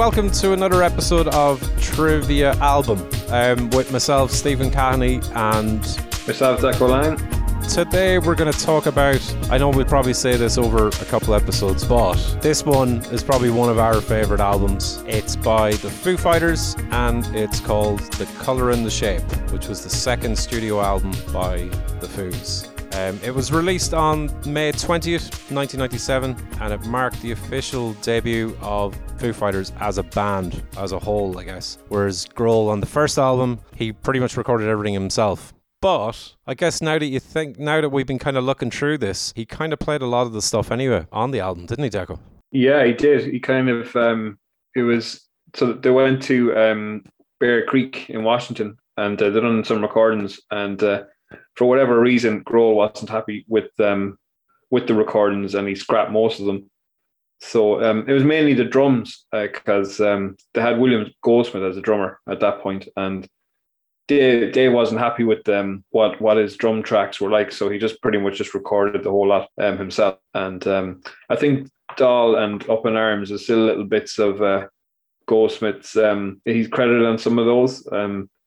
welcome to another episode of Trivia Album um, with myself, Stephen Cahney, and myself, Zach. Today we're going to talk about. I know we'll probably say this over a couple episodes, but this one is probably one of our favorite albums. It's by the Foo Fighters and it's called The Color and the Shape, which was the second studio album by the Foos. Um, it was released on May 20th, 1997, and it marked the official debut of Foo Fighters as a band, as a whole, I guess. Whereas Grohl on the first album, he pretty much recorded everything himself. But I guess now that you think, now that we've been kind of looking through this, he kind of played a lot of the stuff anyway on the album, didn't he, Deco? Yeah, he did. He kind of, um, it was, so they went to um, Bear Creek in Washington and uh, they done some recordings and uh, for whatever reason, Grohl wasn't happy with um, with the recordings and he scrapped most of them. So um, it was mainly the drums because uh, um, they had William Goldsmith as a drummer at that point, and Dave, Dave wasn't happy with um, what what his drum tracks were like. So he just pretty much just recorded the whole lot um, himself. And um, I think Doll and Up in Arms is still little bits of uh, Goldsmith's. Um, he's credited on some of those.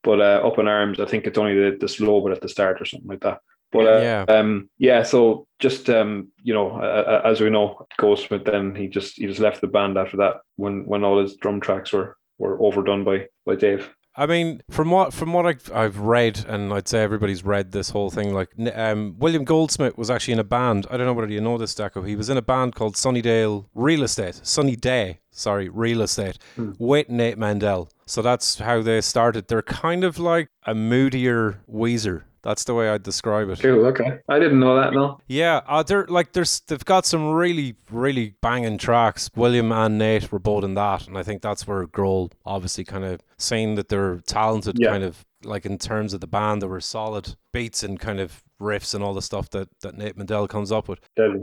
But uh, up in arms, I think it's only the, the slow but at the start or something like that. But uh, yeah, um, yeah. So just um, you know, uh, as we know, Goldsmith then he just he just left the band after that when when all his drum tracks were were overdone by by Dave. I mean, from what from what I've, I've read, and I'd say everybody's read this whole thing. Like um, William Goldsmith was actually in a band. I don't know whether you know this, Deco. He was in a band called Sunnydale Real Estate, Sunny Day, sorry, Real Estate, hmm. with Nate Mendel. So that's how they started. They're kind of like a moodier Weezer. That's the way I'd describe it. Cool. Okay, I didn't know that. No. Yeah, uh, they're like there's they've got some really really banging tracks. William and Nate were both in that, and I think that's where Grohl obviously kind of saying that they're talented, yeah. kind of like in terms of the band, they were solid beats and kind of riffs and all the stuff that, that Nate Mendel comes up with.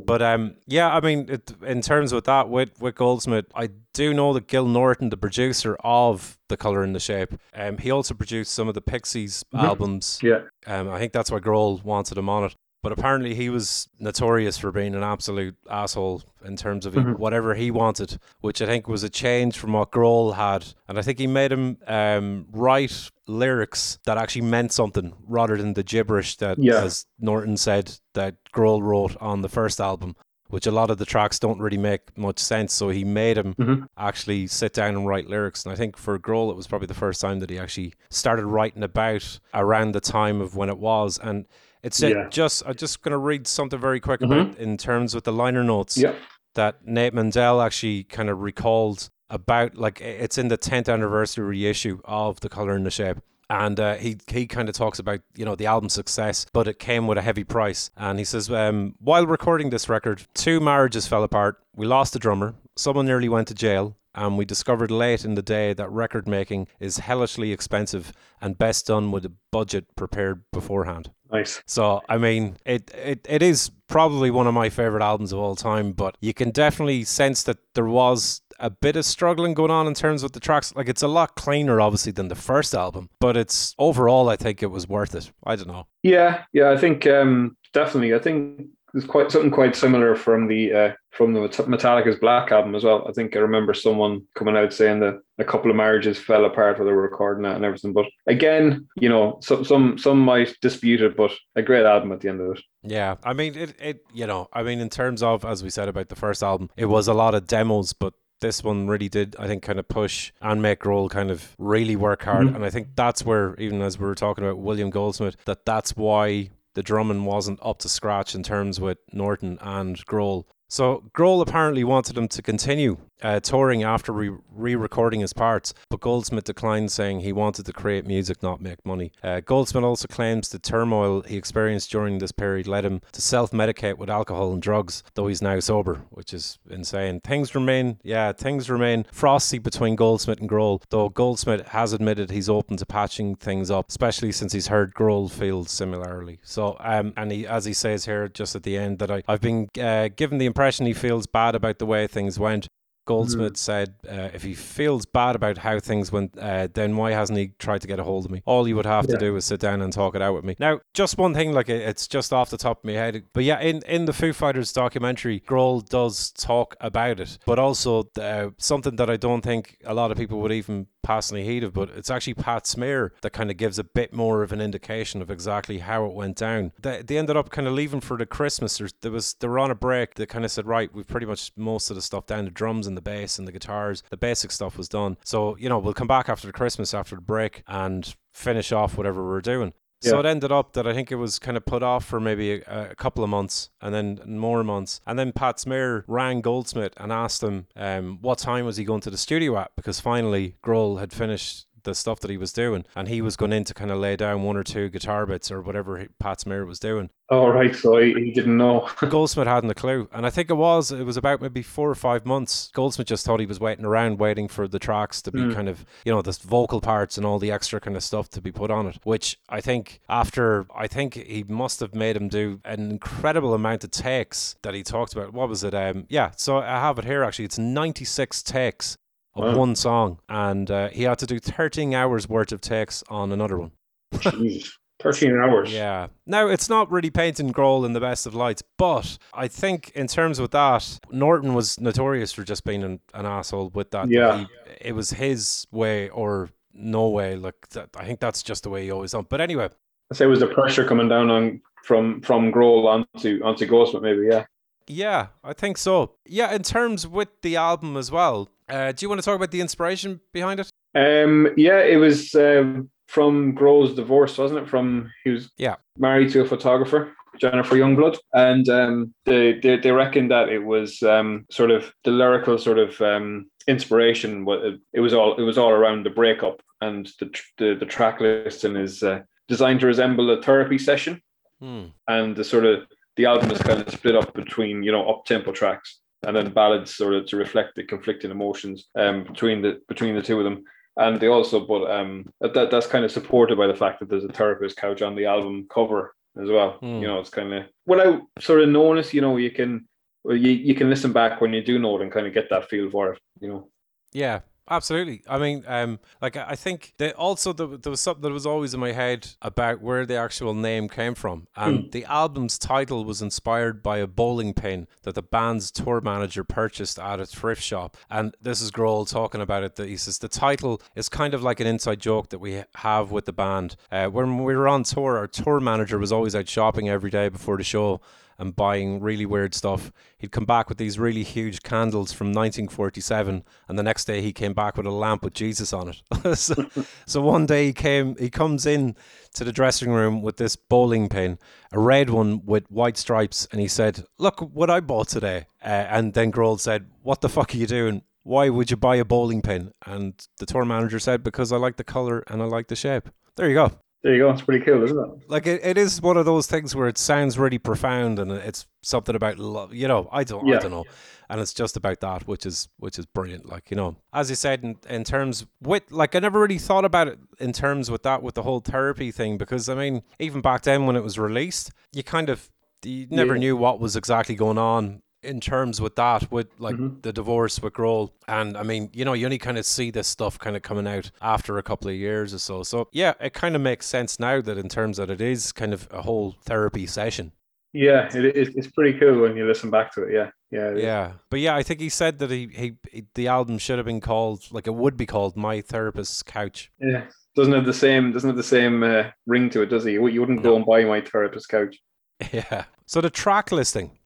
But um, yeah, I mean, it, in terms with that with with Goldsmith, I do know that Gil Norton, the producer of The Color and the Shape, um, he also produced some of the Pixies mm-hmm. albums. Yeah, um, I think that's why Grohl wanted him on it. But apparently, he was notorious for being an absolute asshole in terms of mm-hmm. whatever he wanted, which I think was a change from what Grohl had. And I think he made him um, write lyrics that actually meant something rather than the gibberish that, yeah. as Norton said, that Grohl wrote on the first album which a lot of the tracks don't really make much sense. So he made him mm-hmm. actually sit down and write lyrics. And I think for Grohl, it was probably the first time that he actually started writing about around the time of when it was. And it's yeah. just I'm just going to read something very quick mm-hmm. about in terms with the liner notes yeah. that Nate Mendel actually kind of recalled about like it's in the 10th anniversary reissue of The Color and the Shape and uh, he he kind of talks about you know the album's success, but it came with a heavy price. And he says, um, while recording this record, two marriages fell apart. We lost a drummer. Someone nearly went to jail and we discovered late in the day that record making is hellishly expensive and best done with a budget prepared beforehand. Nice. So I mean, it, it it is probably one of my favorite albums of all time, but you can definitely sense that there was a bit of struggling going on in terms of the tracks. Like it's a lot cleaner, obviously, than the first album, but it's overall, I think it was worth it. I don't know. Yeah, yeah, I think um, definitely. I think there's quite something quite similar from the uh, from the Metallica's Black album as well. I think I remember someone coming out saying that a couple of marriages fell apart while they were recording that and everything. But again, you know, some some some might dispute it, but a great album at the end of it. Yeah, I mean, it it you know, I mean, in terms of as we said about the first album, it was a lot of demos, but this one really did, I think, kind of push and make Grohl kind of really work hard. Mm-hmm. And I think that's where, even as we were talking about William Goldsmith, that that's why the drumming wasn't up to scratch in terms with Norton and Grohl. So Grohl apparently wanted him to continue uh, touring after re recording his parts, but Goldsmith declined, saying he wanted to create music, not make money. Uh, Goldsmith also claims the turmoil he experienced during this period led him to self medicate with alcohol and drugs, though he's now sober, which is insane. Things remain, yeah, things remain frosty between Goldsmith and Grohl, though Goldsmith has admitted he's open to patching things up, especially since he's heard Grohl feel similarly. So, um, and he, as he says here just at the end, that I, I've been uh, given the impression he feels bad about the way things went. Goldsmith mm. said uh, if he feels bad about how things went, uh, then why hasn't he tried to get a hold of me? All you would have yeah. to do is sit down and talk it out with me. Now, just one thing, like it's just off the top of my head, but yeah, in in the Foo Fighters documentary, Grohl does talk about it, but also uh, something that I don't think a lot of people would even heed of, but it's actually Pat Smear that kind of gives a bit more of an indication of exactly how it went down. They, they ended up kind of leaving for the Christmas. There was they were on a break. They kind of said, right, we've pretty much most of the stuff down, the drums and the bass and the guitars. The basic stuff was done. So you know we'll come back after the Christmas after the break and finish off whatever we're doing. So it ended up that I think it was kind of put off for maybe a, a, couple of months and then more months. And then Pat Smear rang Goldsmith and asked him um, what time was he going to the studio at because finally Grohl had finished the stuff that he was doing, and he was going in to kind of lay down one or two guitar bits or whatever Pat Smear was doing. Oh right, so he, he didn't know. Goldsmith hadn't a clue, and I think it was it was about maybe four or five months. Goldsmith just thought he was waiting around, waiting for the tracks to be mm. kind of you know the vocal parts and all the extra kind of stuff to be put on it. Which I think after I think he must have made him do an incredible amount of takes that he talked about. What was it? Um, yeah, so I have it here actually. It's ninety six takes of wow. one song, and uh, he had to do 13 hours worth of takes on another one. Jeez. 13 hours. Yeah. Now, it's not really painting Grohl in the best of lights, but I think in terms with that, Norton was notorious for just being an, an asshole with that. Yeah. He, it was his way or no way. Like, that, I think that's just the way he always done. But anyway. I say it was the pressure coming down on from from Grohl onto onto Goldsmith, maybe, yeah. Yeah, I think so. Yeah, in terms with the album as well, uh, do you want to talk about the inspiration behind it? Um, yeah, it was um, from Grohl's divorce, wasn't it? From he was yeah married to a photographer, Jennifer Youngblood, and um, they, they they reckon that it was um, sort of the lyrical sort of um, inspiration. It was all it was all around the breakup, and the the, the track listing is uh, designed to resemble a therapy session, hmm. and the sort of the album is kind of split up between you know up tempo tracks and then ballads sort of to reflect the conflicting emotions um, between the between the two of them. And they also, but um, that that's kind of supported by the fact that there's a therapist couch on the album cover as well. Mm. You know, it's kind of without sort of knowing you know, you can you, you can listen back when you do know it and kind of get that feel for it, you know. Yeah, Absolutely. I mean, um, like I think that also there, there, was something that was always in my head about where the actual name came from, and mm. the album's title was inspired by a bowling pin that the band's tour manager purchased at a thrift shop. And this is Grohl talking about it. That he says the title is kind of like an inside joke that we have with the band. Uh, when we were on tour, our tour manager was always out shopping every day before the show and buying really weird stuff. He'd come back with these really huge candles from 1947, and the next day he came back with a lamp with Jesus on it. so, so one day he came, he comes in to the dressing room with this bowling pin, a red one with white stripes, and he said, "Look what I bought today." Uh, and then Grohl said, "What the fuck are you doing?" Why would you buy a bowling pin? And the tour manager said, Because I like the color and I like the shape. There you go. There you go. It's pretty cool, isn't it? Like it, it is one of those things where it sounds really profound and it's something about love. You know, I don't, yeah. I don't know, and it's just about that, which is which is brilliant. Like you know, as you said, in, in terms with like I never really thought about it in terms with that with the whole therapy thing because I mean, even back then when it was released, you kind of you never yeah. knew what was exactly going on in terms with that, with like mm-hmm. the divorce with Grohl. And I mean, you know, you only kind of see this stuff kind of coming out after a couple of years or so. So yeah, it kind of makes sense now that in terms that it is kind of a whole therapy session. Yeah, it, it, it's pretty cool when you listen back to it. Yeah, yeah, yeah. But yeah, I think he said that he, he, he the album should have been called like it would be called My Therapist's Couch. Yeah, doesn't have the same doesn't have the same uh, ring to it, does he? You wouldn't no. go and buy My Therapist's Couch. Yeah. So the track listing.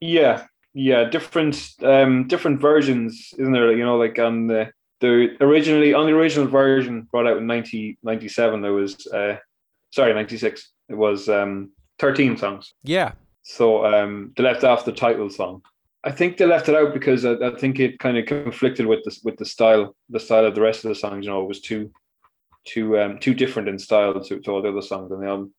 Yeah, yeah, different um different versions, isn't there? You know, like on the the originally on the original version brought out in 1997 there was uh sorry 96 it was um 13 songs. Yeah. So um they left off the title song. I think they left it out because i, I think it kind of conflicted with the with the style the style of the rest of the songs you know it was too too um too different in style to, to all the other songs on the album.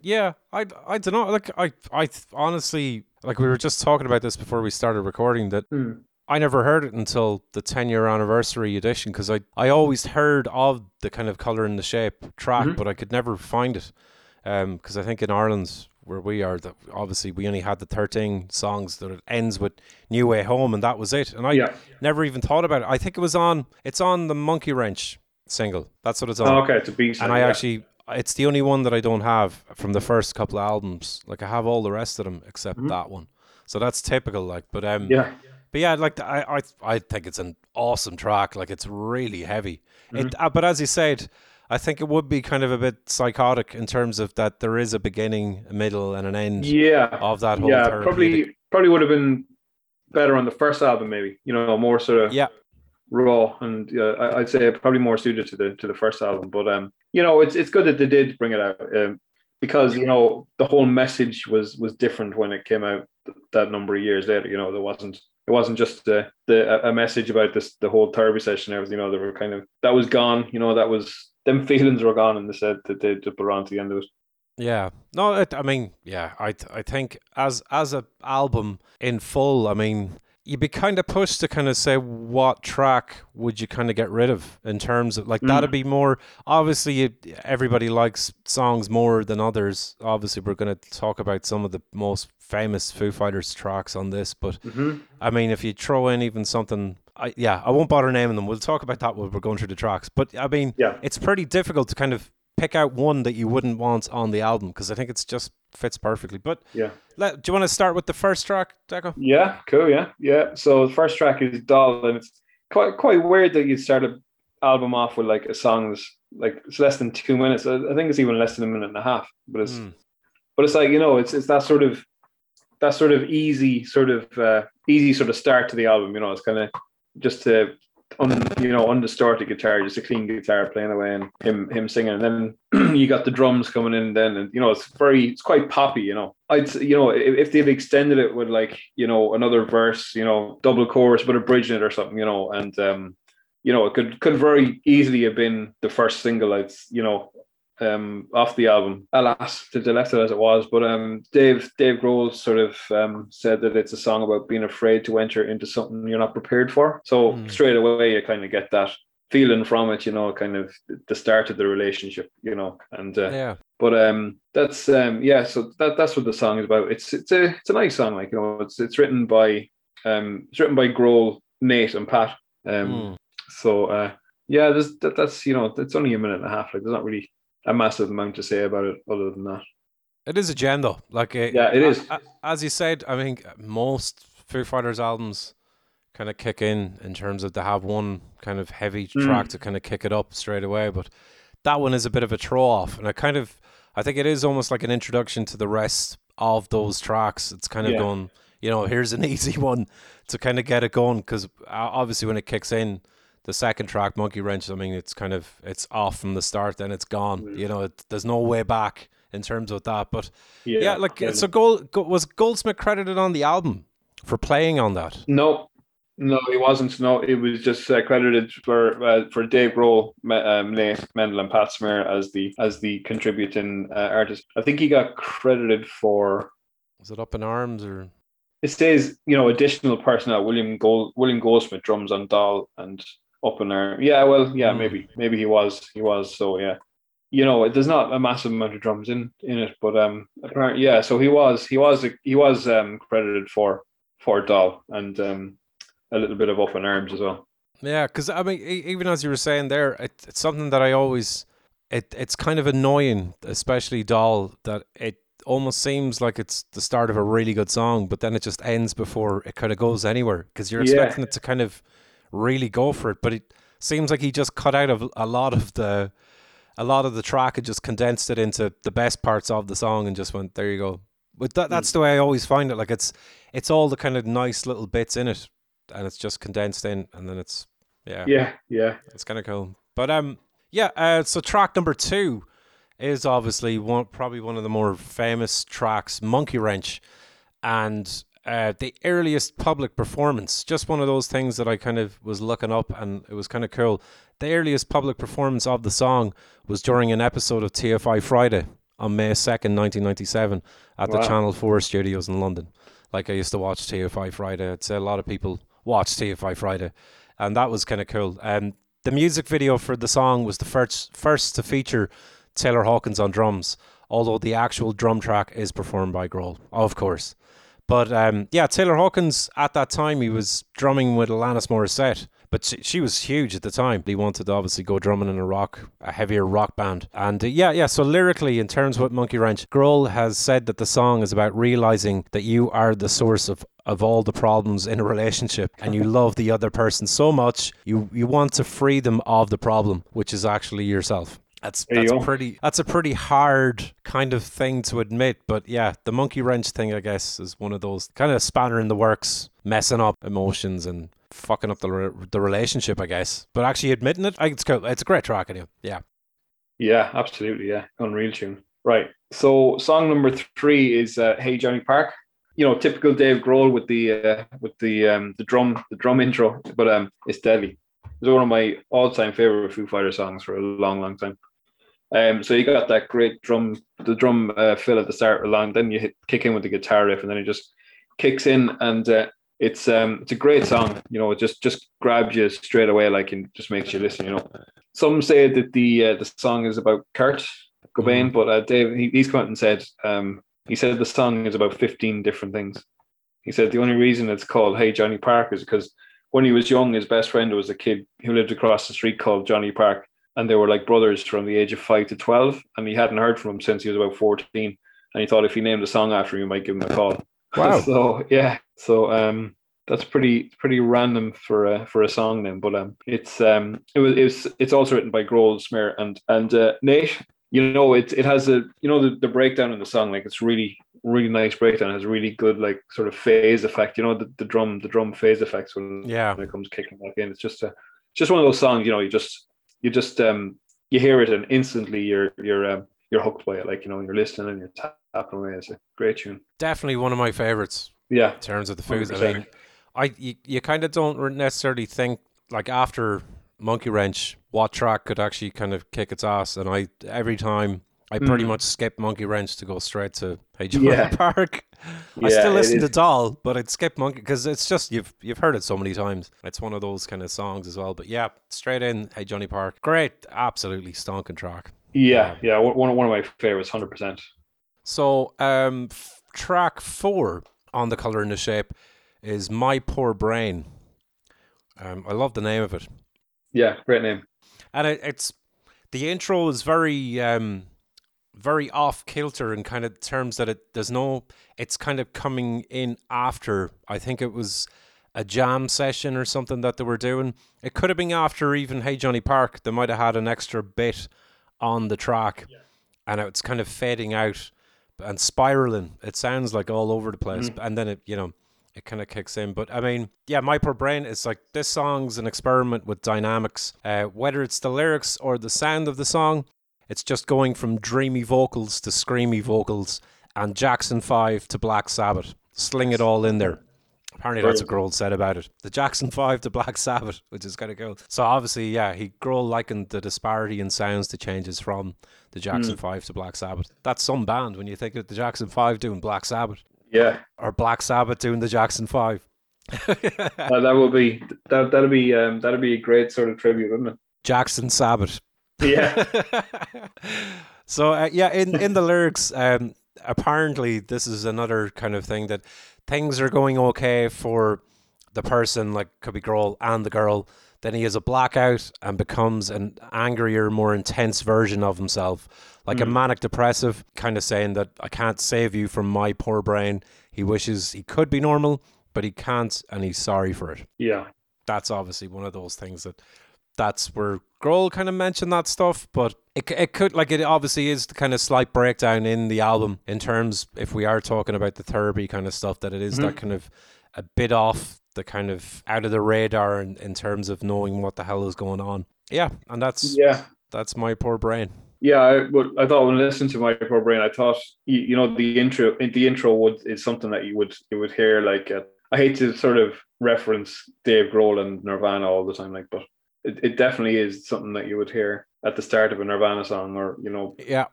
Yeah i i don't know like i i honestly like we were just talking about this before we started recording that mm. I never heard it until the 10 year anniversary edition because I, I always heard of the kind of color and the shape track, mm-hmm. but I could never find it. because I think in Ireland where we are, that obviously we only had the thirteen songs that it ends with "New Way Home" and that was it. And I Yeah. never even thought about it. I think it was on. It's on the Monkey Wrench single. That's what it's on. Oh, okay, it's a B side. and I yeah. actually, it's the only one that I don't have from the first couple of albums. Like I have all the rest of them except Mhm. that one. So that's typical. Like, but um, yeah, but yeah, like I, I, I think it's an awesome track. Like it's really heavy. Mm-hmm. It, uh, but as you said, I think it would be kind of a bit psychotic in terms of that there is a beginning, a middle, and an end yeah, of that whole. yeah. Probably, probably would have been better on the first album, maybe. You know, more sort of Yeah, raw, and I, I'd say probably more suited to the to the first album. But um, you know, it's it's good that they did bring it out. Um, because you know the whole message was was different when it came out that number of years later. You know, there wasn't it wasn't just the, the a message about this the whole therapy session and everything. You know, they were kind of that was gone. You know, that was them feelings were gone, and they said that they just put on to the end of it. Yeah. No, it, I mean, yeah, I I think as as a album in full, I mean, you'd be kind of pushed to kind of say what track would you kind of get rid of in terms of like Mm. that'd be more obviously you, everybody likes songs more than others. Obviously, we're going to talk about some of the most famous Foo Fighters tracks on this, but Mm-hmm. I mean, if you throw in even something, I, yeah, I won't bother naming them. We'll talk about that when we're going through the tracks. But I mean, Yeah. it's pretty difficult to kind of pick out one that you wouldn't want on the album because I think it's just fits perfectly. But Yeah. let, do you want to start with the first track, Deco? Yeah, cool. Yeah, yeah. So the first track is "Doll," and it's quite quite weird that you start an album off with like a song that's like it's less than two minutes. I I think it's even less than a minute and a half. But it's Mm. but it's like you know, it's it's that sort of that sort of easy sort of uh, easy sort of start to the album. You know, it's kind of just to you know undistorted guitar, just a clean guitar playing away, and him him singing, and then you got the drums coming in. Then and you know it's very it's quite poppy. You know, I'd you know if, if they'd extended it with like you know another verse, you know double chorus, but a bridge in it or something, you know, and um, you know it could could very easily have been the first single. It's you know um off the album. Alas, to it as it was. But um Dave Dave Grohl sort of um said that it's a song about being afraid to enter into something you're not prepared for. So Mm. straight away you kind of get that feeling from it, you know, kind of the start of the relationship, you know. And uh, Yeah. but um that's um yeah, so that that's what the song is about. It's it's a it's a nice song, like you know, it's it's written by um it's written by Grohl, Nate and Pat. Um Mm. so uh, yeah, there's that, that's you know it's only a minute and a half. Like there's not really a massive amount to say about it other than that. It is a gem, though. Like, uh, Yeah, it a- a- as you said, I think most Foo Fighters albums kind of kick in in terms of they have one kind of heavy Mm. track to kind of kick it up straight away. But that one is a bit of a throw off, and I kind of, I think it is almost like an introduction to the rest of those tracks. It's kind of Yeah. going, you know, here's an easy one to kind of get it going because obviously when it kicks in. The second track, Monkey Wrench, I mean, it's kind of it's off from the start, then it's gone. Mm. You know, it, there's no way back in terms of that. But yeah, like so. definitely. Gold, was Goldsmith credited on the album for playing on that? no, no, he wasn't. No, it was just uh, credited for uh, for Dave Grohl, um, Mendel, and Pat Smear as the as the contributing uh, artist. I think he got credited for. Was it Up in Arms or? It says you know additional personnel. William Gold William Goldsmith drums on Doll and Up in Arm. Yeah, well, yeah, Hmm. maybe maybe he was he was. So yeah. you know, there's not a massive amount of drums in in it, but um, apparently, yeah. So he was he was he was um credited for for Doll and um a little bit of Up in Arms as well. Yeah, because I mean, even as you were saying there, it, it's something that I always, it it's kind of annoying, especially Doll, that it almost seems like it's the start of a really good song, but then it just ends before it kind of goes anywhere because you're Yeah. expecting it to kind of really go for it, but it seems like he just cut out of a lot of the, a lot of the track and just condensed it into the best parts of the song and just went there you go. But that that's the way I always find it. Like it's it's all the kind of nice little bits in it, and it's just condensed in, and then it's yeah, Yeah, yeah, it's kind of cool. But um, yeah. Uh, so track number two is obviously one, probably one of the more famous tracks, Monkey Wrench, and uh, the earliest public performance. Just one of those things that I kind of was looking up, and it was kind of cool. The earliest public performance of the song was during an episode of TFI Friday on May second, nineteen ninety seven, at the Channel Four studios in London. Like I used to watch TFI Friday. I'd say a lot of people watch TFI Friday, and that was kind of cool. And the music video for the song was the first first to feature Taylor Hawkins on drums. although the actual drum track is performed by Grohl, of course. But um, yeah, Taylor Hawkins at that time he was drumming with Alanis Morissette, but she, she, was huge at the time. He wanted to obviously go drumming in a rock, a heavier rock band, and uh, yeah, yeah. So lyrically, in terms of Monkey Wrench, Grohl has said that the song is about realizing that you are the source of of all the problems in a relationship and you love the other person so much you you want to free them of the problem which is actually yourself that's that's pretty that's a pretty hard kind of thing to admit, but yeah, the monkey wrench thing I guess is one of those kind of spanner in the works, messing up emotions and fucking up the re- the relationship, I guess. But actually admitting it, I, it's cool. It's a great track, anyway. Yeah. Yeah, absolutely. Yeah, unreal tune. Right. So song number three is uh, "Hey Johnny Park." You know, typical Dave Grohl with the uh, with the um, the drum the drum intro, but um, it's deadly. It's one of my all time favorite Foo Fighter songs for a long, long time. Um, so you got that great drum, the drum uh, fill at the start along, then you hit, kick in with the guitar riff, and then it just kicks in, and uh, it's um, it's a great song. You know, it just just grabs you straight away, like and just makes you listen. You know, some say that the uh, the song is about Kurt Cobain, mm. but uh, Dave he, he's come out and said um, he said the song is about fifteen different things. He said the only reason it's called Hey Johnny Park is because when he was young, his best friend was a kid who lived across the street called Johnny Park and they were like brothers from the age of five to twelve, and he hadn't heard from him since he was about fourteen. And he thought if he named a song after him, he might give him a call. Wow. so yeah, so um, that's pretty pretty random for a for a song name, but um, it's um, it was it's it's also written by Grohl Smear and and uh, Nate. You know, it it has a you know the, the breakdown in the song like it's really really nice breakdown. It has really good like sort of phase effect. You know, the, the drum the drum phase effects when yeah when it comes kicking back in. It's just a just one of those songs. You know, you just you just um you hear it and instantly you're you're um, you're hooked by it. Like you know, you're listening and you're tapping away. It's a great tune. Definitely one of my favorites. Yeah, in terms of the food, 100%. I mean, I you, you kind of don't necessarily think like after Monkey Wrench, what track could actually kind of kick its ass, and I every time I pretty mm. much skip Monkey Wrench to go straight to Hey Johnny yeah. Park. I still listen to Doll, but I'd skip Monkey because it's just you've you've heard it so many times. It's one of those kind of songs as well. But yeah, straight in Hey Johnny Park, great, absolutely stonking track. Yeah, yeah, one one of my favorites, hundred percent. So, um, f- track four on the color and the shape is My Poor Brain. Um, I love the name of it. Yeah, great name. And it, it's the intro is very um very off kilter in kind of terms that it there's no it's kind of coming in after I think it was a jam session or something that they were doing. It could have been after even Hey Johnny Park. They might have had an extra bit on the track, yeah. and it's kind of fading out and spiraling. It sounds like all over the place, mm. and then it you know it kind of kicks in. But I mean, yeah, My Poor Brain is like this song's an experiment with dynamics. Uh, whether it's the lyrics or the sound of the song, it's just going from dreamy vocals to screamy vocals and Jackson 5 to Black Sabbath. Sling it all in there. Apparently, that's what Grohl said about it. The Jackson 5 to Black Sabbath, which is kind of cool. So, obviously, yeah, he Grohl likened the disparity in sounds to changes from the Jackson mm. 5 to Black Sabbath. That's some band when you think of the Jackson 5 doing Black Sabbath. Yeah. Or Black Sabbath doing the Jackson 5. uh, that would be that that'd be um that'd be a great sort of tribute, wouldn't it? Jackson Sabbath. Yeah. so uh, yeah, in in the lyrics, um, apparently this is another kind of thing that things are going okay for the person, like could be girl and the girl. Then he has a blackout and becomes an angrier, more intense version of himself, like mm. a manic depressive, kind of saying that I can't save you from my poor brain. He wishes he could be normal, but he can't, and he's sorry for it. Yeah, that's obviously one of those things that that's where Grohl kind of mentioned that stuff, but it, it could like it obviously is the kind of slight breakdown in the album in terms if we are talking about the therapy kind of stuff that it is mm-hmm. that kind of a bit off the kind of out of the radar in, in terms of knowing what the hell is going on. Yeah, and that's yeah, that's my poor brain. Yeah, I, I thought when I listened to my poor brain, I thought you, you know the intro the intro would is something that you would you would hear like uh, I hate to sort of reference Dave Grohl and Nirvana all the time, like, but it, it definitely is something that you would hear at the start of a Nirvana song, or you know, yeah,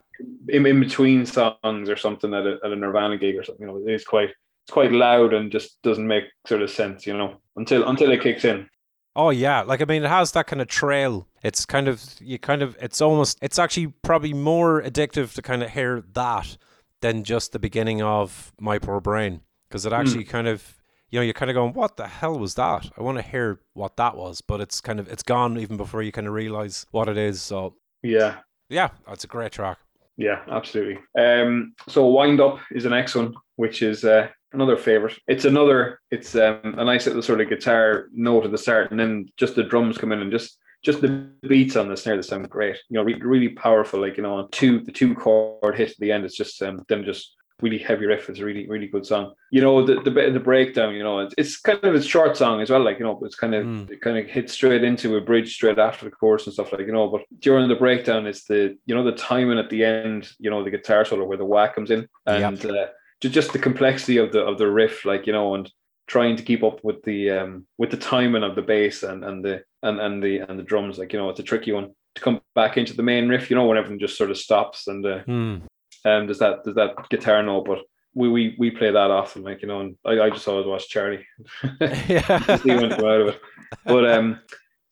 in, in between songs or something at a, at a Nirvana gig or something. You know, it's quite it's quite loud and just doesn't make sort of sense, you know, until until it kicks in. Oh yeah, like I mean, it has that kind of trail. It's kind of you kind of it's almost it's actually probably more addictive to kind of hear that than just the beginning of My Poor Brain because it actually mm. kind of you know you're kind of going what the hell was that? I want to hear what that was, but it's kind of it's gone even before you kind of realize what it is. So yeah, yeah, that's a great track. Yeah, absolutely. Um, so Wind Up is the next one, which is uh, another favorite. It's another. It's um, a nice little sort of guitar note at the start, and then just the drums come in and just just the beats on the snare that sound great. You know, re- really powerful. Like you know, two the two chord hit at the end. It's just um, them just really heavy riff. It's a really really good song. You know, the the bit of the breakdown. You know, it's, it's kind of a short song as well. Like you know, it's kind of mm. it kind of hits straight into a bridge straight after the chorus and stuff like you know. But during the breakdown, it's the you know the timing at the end. You know, the guitar solo where the whack comes in and. Yep. Uh, just the complexity of the of the riff, like you know, and trying to keep up with the um with the timing of the bass and and the and and the and the drums. Like you know, it's a tricky one to come back into the main riff. You know, when everything just sort of stops and uh, mm. Um there's that there's that guitar note, but we we we play that often. Like you know, and I, I just always watch Charlie. yeah, see when out of it. But um.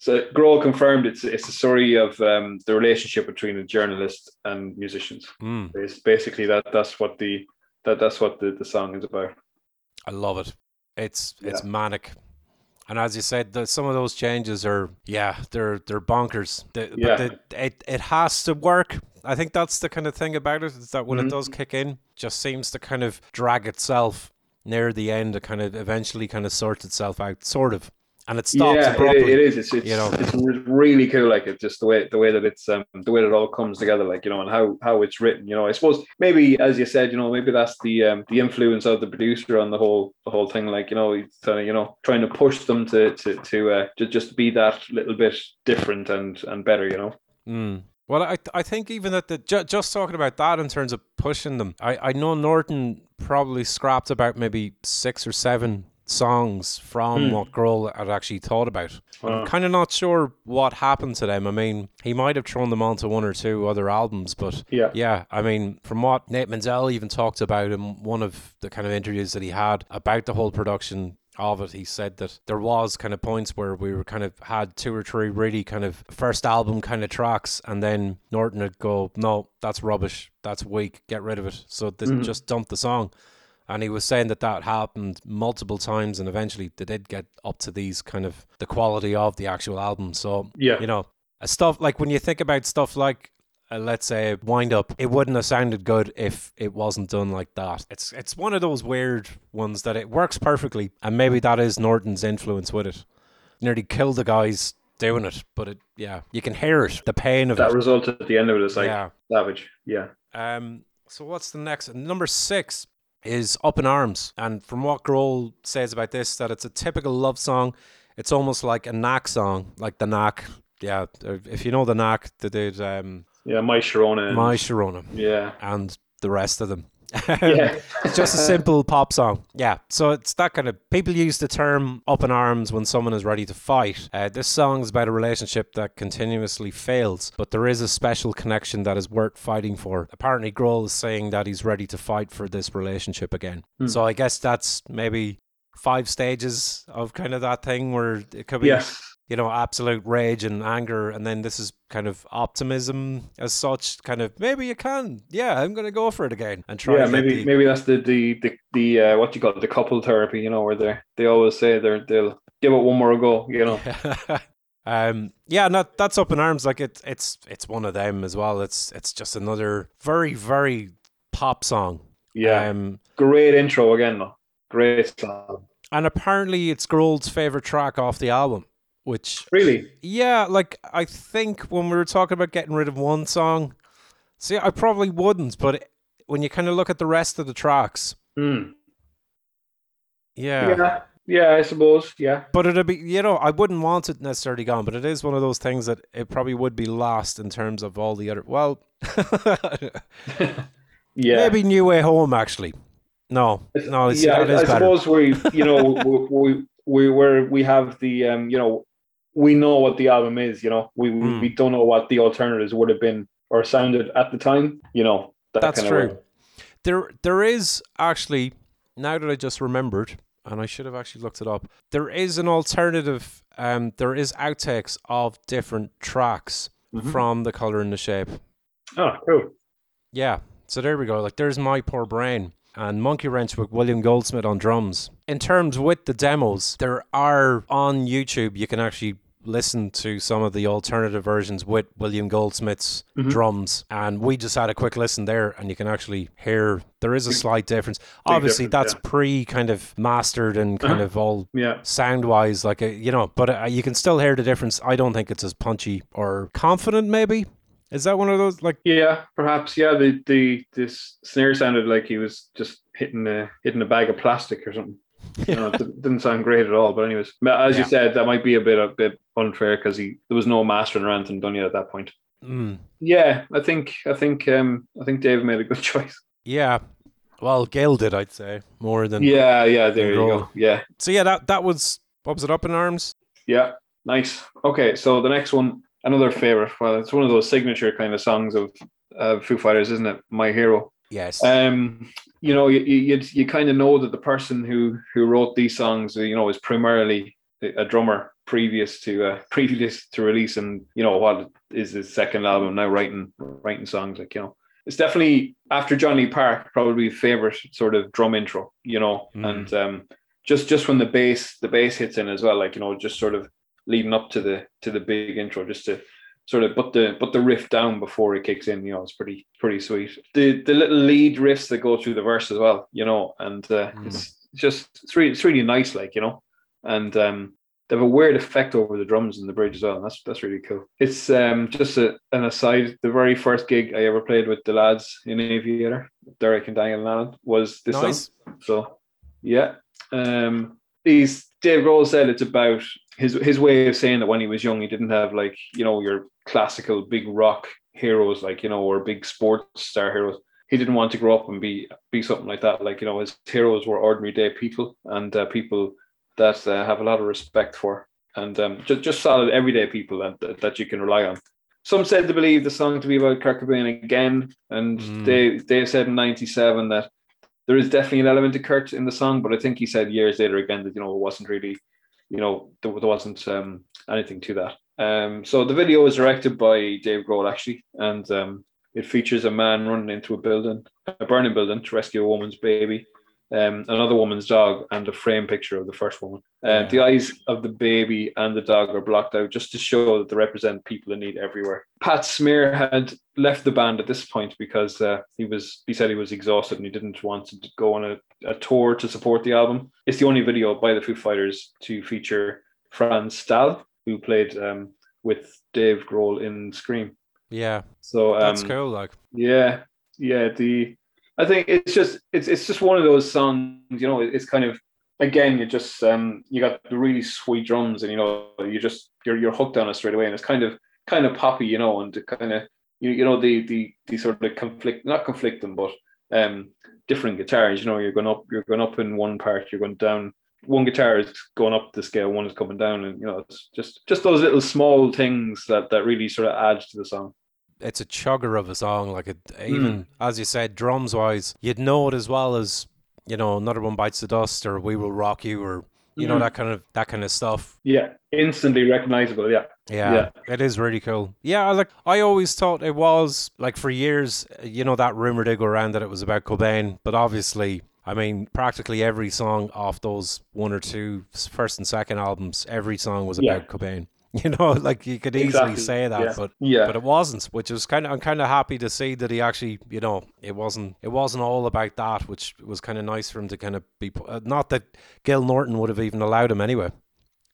So Grohl confirmed it's it's a story of um, the relationship between a journalist and musicians. Mm. It's basically that that's what the that that's what the, the song is about. I love it. It's it's yeah. manic. And as you said, the, some of those changes are yeah, they're they're bonkers. Yeah. But it it has to work. I think that's the kind of thing about it is that when mm-hmm. it does kick in, just seems to kind of drag itself near the end. It kind of eventually kind of sorts itself out, sort of and it stops yeah, it, it is. It's, it's, you know, it's really cool. Like it's just the way the way that it's um, the way that it all comes together. Like you know, and how how it's written. You know, I suppose maybe as you said, you know, maybe that's the um, the influence of the producer on the whole the whole thing. Like you know, he's you know trying to push them to to to uh, to just be that little bit different and and better. You know. Mm. Well, I I think even that the ju- just talking about that in terms of pushing them, I I know Norton probably scrapped about maybe six or seven songs from mm. what Grohl had actually thought about. I'm kind of not sure what happened to them. I mean, he might have thrown them onto one or two other albums, but yeah, yeah. I mean, from what Nate Mendel even talked about in one of the kind of interviews that he had about the whole production of it, he said that there was kind of points where we were kind of had two or three really kind of first album kind of tracks, and then Norton would go, "No, that's rubbish. That's weak. Get rid of it." So they mm. just dumped the song. And he was saying that that happened multiple times, and eventually they did get up to these kind of the quality of the actual album. So yeah, you know, stuff like when you think about stuff like uh, let's say wind up it wouldn't have sounded good if it wasn't done like that it's it's one of those weird ones that it works perfectly and maybe that is norton's influence with it nearly killed the guys doing it but it yeah you can hear it the pain of that it. result at the end of it is like yeah. savage yeah um so what's the next number six is Up in Arms. And from what Grohl says about this, that it's a typical love song. It's almost like a Knack song, like the Knack. Yeah, if you know the Knack, they did. Um, yeah, My Sharona. My Sharona. Yeah. And the rest of them. Yeah. it's just a simple pop song. Yeah. So it's that kind of people use the term up in arms when someone is ready to fight. Uh, this song is about a relationship that continuously fails, but there is a special connection that is worth fighting for. Apparently, Grohl is saying that he's ready to fight for this relationship again. Mm. So I guess that's maybe five stages of kind of that thing where it could be yes you know, absolute rage and anger, and then this is kind of optimism as such. Kind of maybe you can, yeah, I'm going to go for it again and try. Yeah, maybe the, maybe that's the the the, the uh, what you call it, the couple therapy. You know, where they they always say they're they'll give it one more go. You know. um. Yeah. Not that's up in arms. Like it. It's it's one of them as well. It's it's just another very very pop song. Yeah. Um. Great intro again though. Great song. And apparently, it's Grohl's favorite track off the album which really? Yeah like i think when we were talking about getting rid of one song see i probably wouldn't but when you kind of look at the rest of the tracks mm. yeah. Yeah yeah i suppose yeah. But it'd be you know i wouldn't want it necessarily gone but it is one of those things that it probably would be lost in terms of all the other well yeah. Maybe new way home actually. No no yeah I, I suppose we you know we, we we where we have the um you know we know what the album is. You know, we mm. we don't know what the alternatives would have been or sounded at the time. You know, that that's true. There there is actually now that I just remembered, and I should have actually looked it up. There is an alternative. Um, there is outtakes of different tracks Mhm. from the color and the shape. Oh, cool. Yeah. So there we go. Like there's my poor brain and Monkey Wrench with William Goldsmith on drums. In terms with the demos, there are on YouTube. You can actually listen to some of the alternative versions with William Goldsmith's Mhm. drums, and we just had a quick listen there, and you can actually hear there is a slight difference. Obviously, difference, that's pre kind of mastered and kind Uh-huh. of all Yeah. sound wise, like a, you know, but uh, you can still hear the difference. I don't think it's as punchy or confident. Maybe is that one of those like Yeah, perhaps. Yeah, the the this snare sounded like he was just hitting a hitting a bag of plastic or something. Know, it didn't sound great at all. But anyways, as Yeah. you said, that might be a bit a bit unfair because he there was no mastering done yet at that point. mm, Yeah, I think I think um I think Dave made a good choice. Yeah. Well, Gil did, I'd say, more than. Yeah, yeah, there you Roll. go. Yeah, So yeah, that that was what was it? Up in arms. yeah, nice. Okay, so the next one, another favorite. Well, it's one of those signature kind of songs of uh, Foo Fighters, isn't it? My Hero. Yes. um, you know, you you, you kind of know that the person who who wrote these songs, you know, is primarily a drummer previous to uh, previous to release, and you know what is his second album now, writing writing songs like you know. It's definitely after Johnny Park, probably favorite sort of drum intro, you know, Mm. and um, just just when the bass the bass hits in as well, like you know, just sort of leading up to the to the big intro, just to sort of put the put the riff down before it kicks in. You know, it's pretty pretty sweet. The the little lead riffs that go through the verse as well. You know, and uh, Mm. it's just it's really it's really nice. Like you know, and um, they have a weird effect over the drums in the bridge as well. And that's that's really cool. It's um just a, an aside. The very first gig I ever played with the lads in Aviator, Derek and Daniel and Alan, was this nice. song. So yeah. Um these Dave Grohl said it's about his his way of saying that when he was young he didn't have like, you know, your classical big rock heroes like, you know, or big sports star heroes. He didn't want to grow up and be be something like that. Like, you know, his heroes were ordinary day people and uh, people that uh, have a lot of respect for and um, just, just solid everyday people that, that, you can rely on. Some said to believe the song to be about Kurt Cobain again, and Mm. they they said in '97 that there is definitely an element of Kurt in the song, but I think he said years later again that you know it wasn't really, you know, there, there wasn't um, anything to that. Um, so the video is directed by Dave Grohl actually, and um, it features a man running into a building, a burning building, to rescue a woman's baby, um, another woman's dog, and a frame picture of the first woman. Uh, Yeah. The eyes of the baby and the dog are blocked out just to show that they represent people in need everywhere. Pat Smear had left the band at this point because uh, he was he said he was exhausted and he didn't want to go on a, a tour to support the album. It's the only video by the Foo Fighters to feature Franz Stahl, who played um, with Dave Grohl in Scream. Yeah, So um, that's cool. Like, yeah, yeah. The I think it's just it's it's just one of those songs. You know, it's kind of again you just um you got the really sweet drums and you know you just you're you're hooked on it straight away and it's kind of kind of poppy, you know, and kind of you you know the the the sort of conflict not conflicting but um different guitars. You know, you're going up you're going up in one part, you're going down. One guitar is going up the scale, one is coming down, and you know it's just just those little small things that that really sort of adds to the song. It's a chugger of a song. Like, it, Mm. even as you said, drums wise, you'd know it as well as you know, another one bites the dust, or we will rock you, or you know Mhm. that kind of that kind of stuff. Yeah, instantly recognizable. Yeah. Yeah, Yeah. it is really cool. Yeah, I like I always thought it was like for years, you know, that rumor did go around that it was about Cobain, but obviously, I mean, practically every song off those one or two first and second albums, every song was Yeah. about Cobain. You know, like you could easily Exactly, say that, yeah. but Yeah. but it wasn't, which was kind of I'm kind of happy to see that he actually, you know, it wasn't it wasn't all about that, which was kind of nice for him to kind of be. Uh, not that Gil Norton would have even allowed him anyway.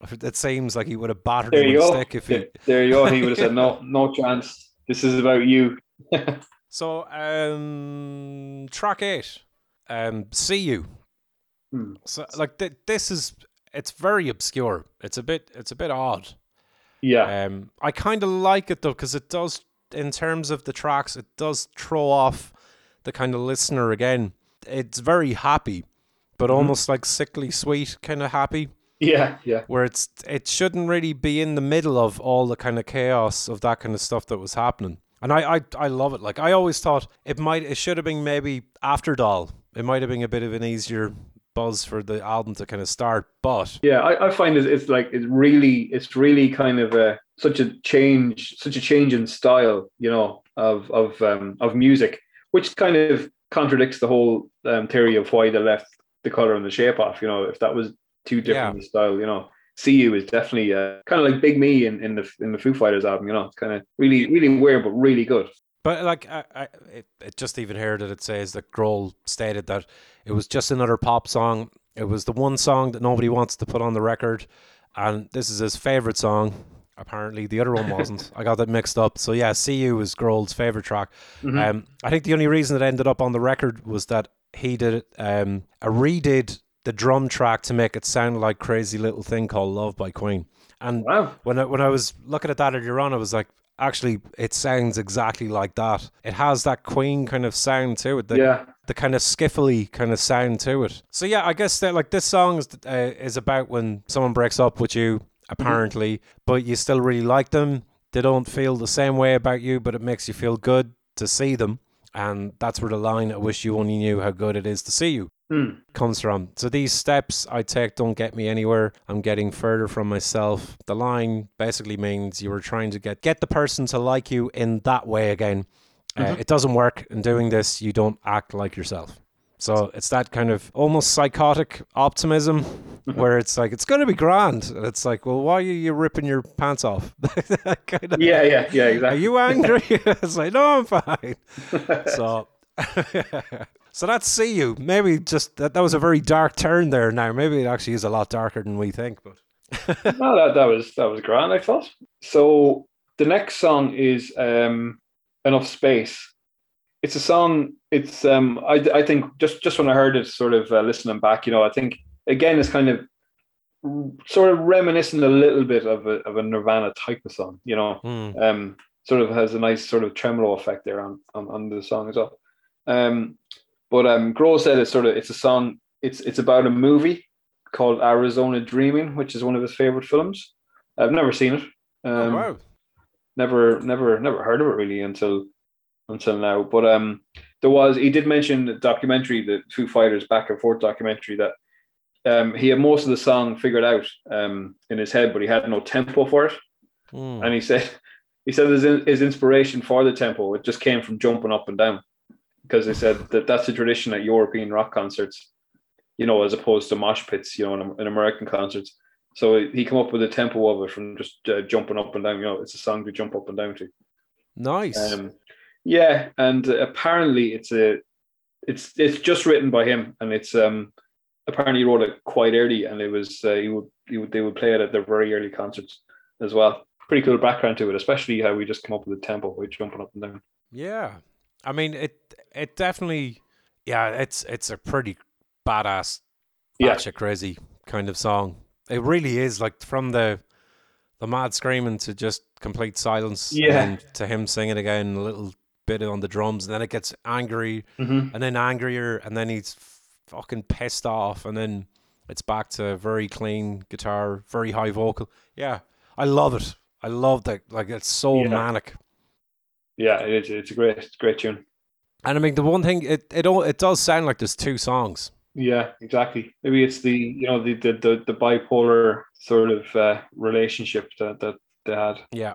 It seems like he would have battered there him with stick if he. There- There you go. He would have said, "No, no chance. This is about you." So, um, track eight, um, see you. Hmm. So, like, th- this is it's very obscure. It's a bit, it's a bit odd. Yeah, Um, I kind of like it though because it does, in terms of the tracks, it does throw off the kind of listener again. It's very happy, but Mhm. almost like sickly sweet kind of happy yeah, yeah, where it's it shouldn't really be in the middle of all the kind of chaos of that kind of stuff that was happening. And I, I I love it. Like I always thought it might it should have been maybe after Doll. It might have been a bit of an easier buzz for the album to kind of start. But yeah, I, I find it, it's like it's really it's really kind of a such a change, such a change in style, you know, of of um, of music, which kind of contradicts the whole um, theory of why they left the color and the shape off. You know, if that was too different Yeah. style, you know. See you is definitely uh, kind of like Big Me in, in the in the Foo Fighters album. You know, it's kind of really really weird but really good. But like, I, I it, it just even here that it says that Grohl stated that it was just another pop song. It was the one song that nobody wants to put on the record, and this is his favorite song. Apparently, the other one wasn't. I got that mixed up. So yeah, "See You" was Grohl's favorite track. Mhm. Um, I think the only reason it ended up on the record was that he did um, a redid the drum track to make it sound like "Crazy Little Thing" called "Love" by Queen. And Wow. when I, when I was looking at that earlier on, I was like, actually, it sounds exactly like that. It has that Queen kind of sound to it, the, yeah. the kind of skiffly kind of sound to it. So yeah, I guess that like this song is uh, is about when someone breaks up with you, apparently, but you still really like them. They don't feel the same way about you, but it makes you feel good to see them. And that's where the line, I wish you only knew how good it is to see you Hmm. comes from. So these steps I take don't get me anywhere. I'm getting further from myself. The line basically means you were trying to get get the person to like you in that way again. Uh, Mhm. it doesn't work. In doing this, you don't act like yourself. So it's that kind of almost psychotic optimism where it's like it's going to be grand. And it's like, well, why are you ripping your pants off? Kind of- Yeah, yeah, yeah, exactly. Are you angry? it's like, no, I'm fine. So, so that's see you. Maybe just that, that was a very dark turn there. Now, maybe it actually is a lot darker than we think. But no, that, that was that was grand, I thought. So the next song is um Enough Space. It's a song, it's um I, I think just just when I heard it sort of uh, listening back, you know, I think again it's kind of sort of reminiscent a little bit of a of a Nirvana type of song, you know. hmm, Um sort of has a nice sort of tremolo effect there on on, on the song as well. Um but um Grohl said it's sort of it's a song it's it's about a movie called Arizona Dreaming, which is one of his favorite films. I've never seen it. Um, oh, wow. Never, never, never heard of it really until until now. But um, there was he did mention the documentary, the Foo Fighters back and forth documentary that um, he had most of the song figured out um, in his head, but he had no tempo for it. Hmm. And he said he said his, his inspiration for the tempo it just came from jumping up and down because they said that that's a tradition at European rock concerts, you know, as opposed to mosh pits, you know, in, American concerts. So he came up with a tempo of it from just uh, jumping up and down. You know, it's a song to jump up and down to. Nice. Um, yeah, and uh, apparently it's a it's it's just written by him, and it's um apparently he wrote it quite early, and it was uh, he would he would they would play it at their very early concerts as well. Pretty cool background to it, especially how we just come up with the tempo by jumping up and down. yeah. I mean, it it definitely, yeah. It's it's a pretty badass, Yeah. batshit crazy kind of song. It really is like from the the mad screaming to just complete silence. Yeah. And to him singing again a little bit on the drums, and then it gets angry, Mm-hmm. and then angrier, and then he's fucking pissed off, and then it's back to very clean guitar, very high vocal. Yeah, I love it. I love that. Like it's so Yeah. manic. Yeah, it is. It's a great, great tune. And I mean, the one thing it it all it does sound like there's two songs. Yeah, exactly. Maybe it's the you know the the the, the bipolar sort of uh, relationship that that they had. Yeah.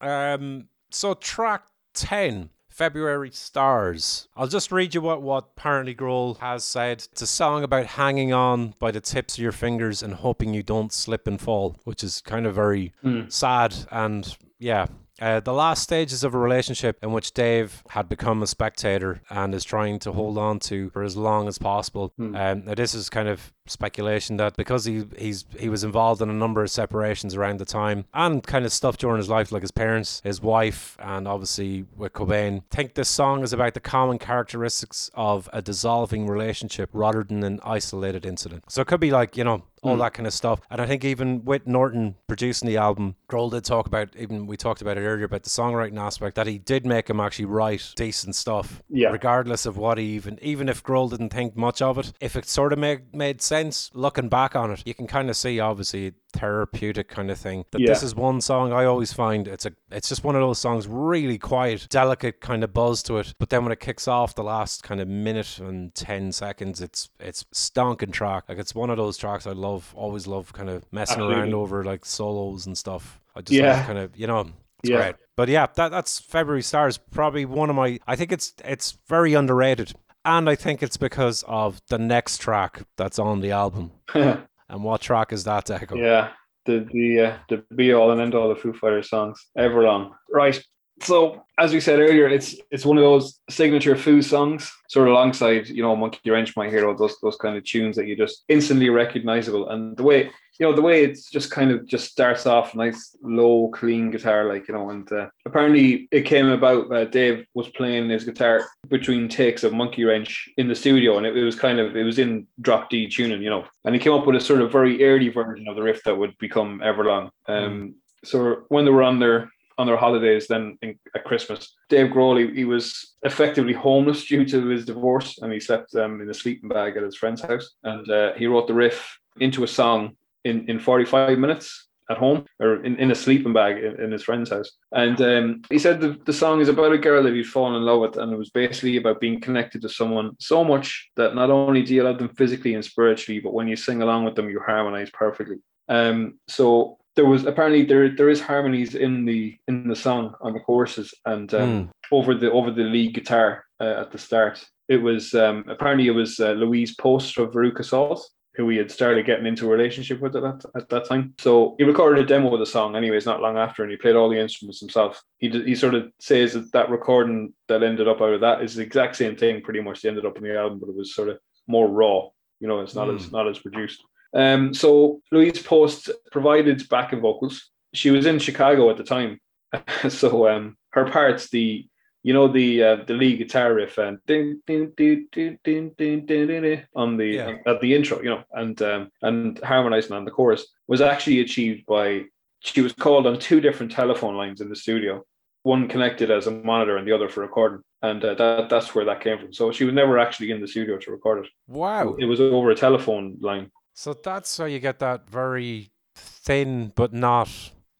Um. So track ten, February Stars. I'll just read you what what apparently Grohl has said. It's a song about hanging on by the tips of your fingers and hoping you don't slip and fall, which is kind of very Mm. sad and yeah. Uh, the last stages of a relationship in which Dave had become a spectator and is trying to hold on to for as long as possible. Hmm. Um, now this is kind of speculation that because he he's he was involved in a number of separations around the time and kind of stuff during his life, like his parents, his wife, and obviously with Cobain. think this song is about the common characteristics of a dissolving relationship rather than an isolated incident. So it could be like you know all Hmm. that kind of stuff. And I think even with Norton producing the album, Grohl did talk about even we talked about it earlier about the songwriting aspect that he did make him actually write decent stuff, Yeah. regardless of what he even even if Grohl didn't think much of it. If it sort of made made sense looking back on it, you can kind of see obviously therapeutic kind of thing. That yeah. this is one song I always find it's a it's just one of those songs really quiet, delicate kind of buzz to it. But then when it kicks off the last kind of minute and ten seconds, it's it's stonking track. Like it's one of those tracks I love, always love kind of messing Absolutely. around over like solos and stuff. I just yeah. kind of you know it's yeah. great. But yeah, that that's February Stars. Probably one of my. I think it's it's very underrated, and I think it's because of the next track that's on the album. and what track is that, Deco? Yeah, the the uh, the be all and end all the Foo Fighters songs, Everlong. Right. So as we said earlier, it's it's one of those signature Foo songs, sort of alongside you know Monkey Wrench, My Hero, those those kind of tunes that you just instantly recognizable. And the way you know the way it's just kind of just starts off nice low clean guitar like you know and uh, apparently it came about uh, dave was playing his guitar between takes of monkey wrench in the studio and it, it, was kind of it was in drop d tuning you know and he came up with a sort of very early version of the riff that would become everlong um, mm. so when they were on their on their holidays then in, at christmas dave grohl he, he, was effectively homeless due to his divorce and he slept um, in a sleeping bag at his friend's house and uh, he wrote the riff into a song in, in 45 minutes at home or in, in a sleeping bag in, in his friend's house. And um, he said the, the song is about a girl that he'd fallen in love with. And it was basically about being connected to someone so much that not only do you love them physically and spiritually, but when you sing along with them, you harmonize perfectly. Um, so there was apparently there there is harmonies in the in the song on the choruses and um, mm. over the over the lead guitar uh, at the start. It was um, apparently it was uh, Louise Post of Veruca Salt who he had started getting into a relationship with at that, at that time. So he recorded a demo of the song, anyways, not long after, and he played all the instruments himself. He he sort of says that that recording that ended up out of that is the exact same thing, pretty much. They ended up in the album, but it was sort of more raw. You know, it's not mm. as not as produced. Um, so Louise Post provided backing vocals. She was in Chicago at the time, so um, her parts, the you know the uh, the lead guitar riff and ding, ding, ding, ding, ding, ding, ding, on the yeah. at the intro, you know, and um, and harmonizing on the chorus was actually achieved by she was called on two different telephone lines in the studio, one connected as a monitor and the other for recording, and uh, that that's where that came from. So she was never actually in the studio to record it. Wow, it was over a telephone line. So that's how you get that very thin but not,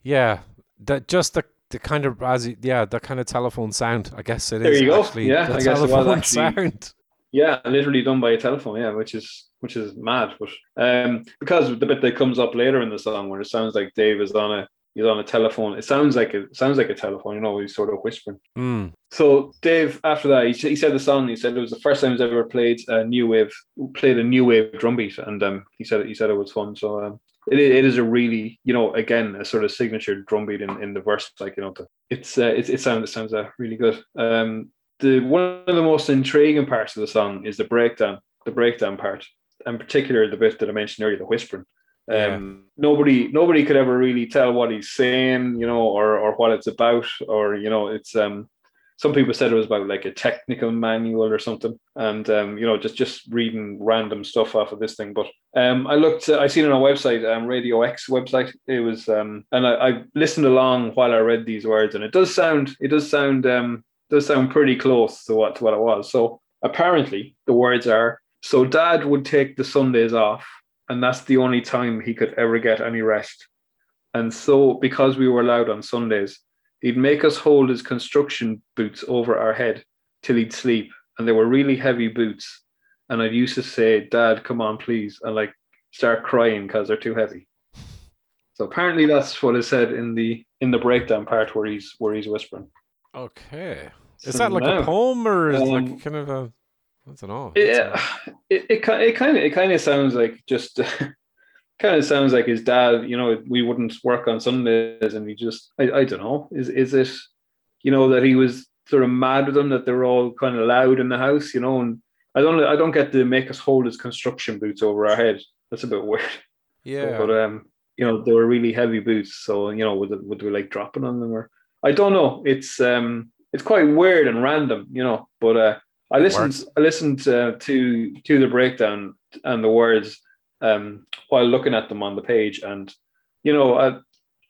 yeah, that just the the kind of as yeah, the kind of telephone sound. I guess it there is. you go. Actually, yeah, I guess it was actually, sound. Yeah, literally done by a telephone. Yeah, which is which is mad. But um, because the bit that comes up later in the song where it sounds like Dave is on a he's on a telephone. It sounds like it sounds like a telephone. You know, he's sort of whispering. Mm. So Dave, after that, he, he said the song. He said it was the first time he's ever played a new wave, played a new wave drum beat, and um, he said he said it was fun. So um, it, it is a really you know again a sort of signature drum beat in, in the verse like you know the, it's uh, it, it sounds it sounds uh, really good um the one of the most intriguing parts of the song is the breakdown the breakdown part in particular the bit that i mentioned earlier the whispering um yeah. nobody nobody could ever really tell what he's saying you know or or what it's about or you know it's um some people said it was about like a technical manual or something, and um, you know, just just reading random stuff off of this thing. But um, I looked, I seen it on a website, um, Radio X website. It was, um, and I, I listened along while I read these words, and it does sound, it does sound, um, does sound pretty close to what to what it was. So apparently, the words are: so Dad would take the Sundays off, and that's the only time he could ever get any rest. And so, because we were allowed on Sundays, He'd make us hold his construction boots over our head till he'd sleep, and they were really heavy boots. And I used to say, "Dad, come on, please," and like start crying because they're too heavy. So apparently, that's what is said in the in the breakdown part where he's where he's whispering. Okay, is so that like now, a poem or is um, it like kind of a? don't all. Yeah, it, it, it kind of it kind of sounds like just kind of sounds like his dad. You know, we wouldn't work on Sundays, and he just I, I don't know. Is is it you know that he was sort of mad with them that they were all kind of loud in the house, you know, and I don't I don't get to make us hold his construction boots over our head. That's a bit weird. Yeah. But, um, you know, they were really heavy boots, so you know, would would we like dropping on them or I don't know. It's um it's quite weird and random, you know. But uh I listened I listened uh, to to the breakdown and the words um, while looking at them on the page, and you know, I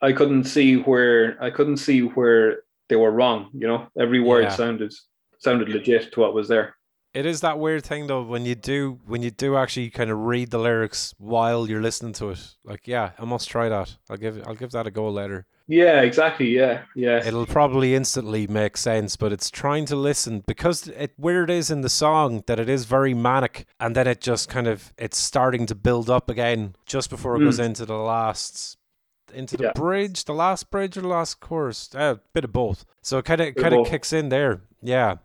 I couldn't see where I couldn't see where they were wrong. You know, every word yeah. sounded sounded legit to what was there. It is that weird thing though when you do when you do actually kind of read the lyrics while you're listening to it. Like, yeah, I must try that. I'll give I'll give that a go later. Yeah, exactly. Yeah, yeah. It'll probably instantly make sense, but it's trying to listen because it where it is in the song that it is very manic, and then it just kind of it's starting to build up again just before it goes into the last into the Yeah. bridge, the last bridge or the last chorus, a uh, bit of both. So it kind of kind of kicks in there. Yeah,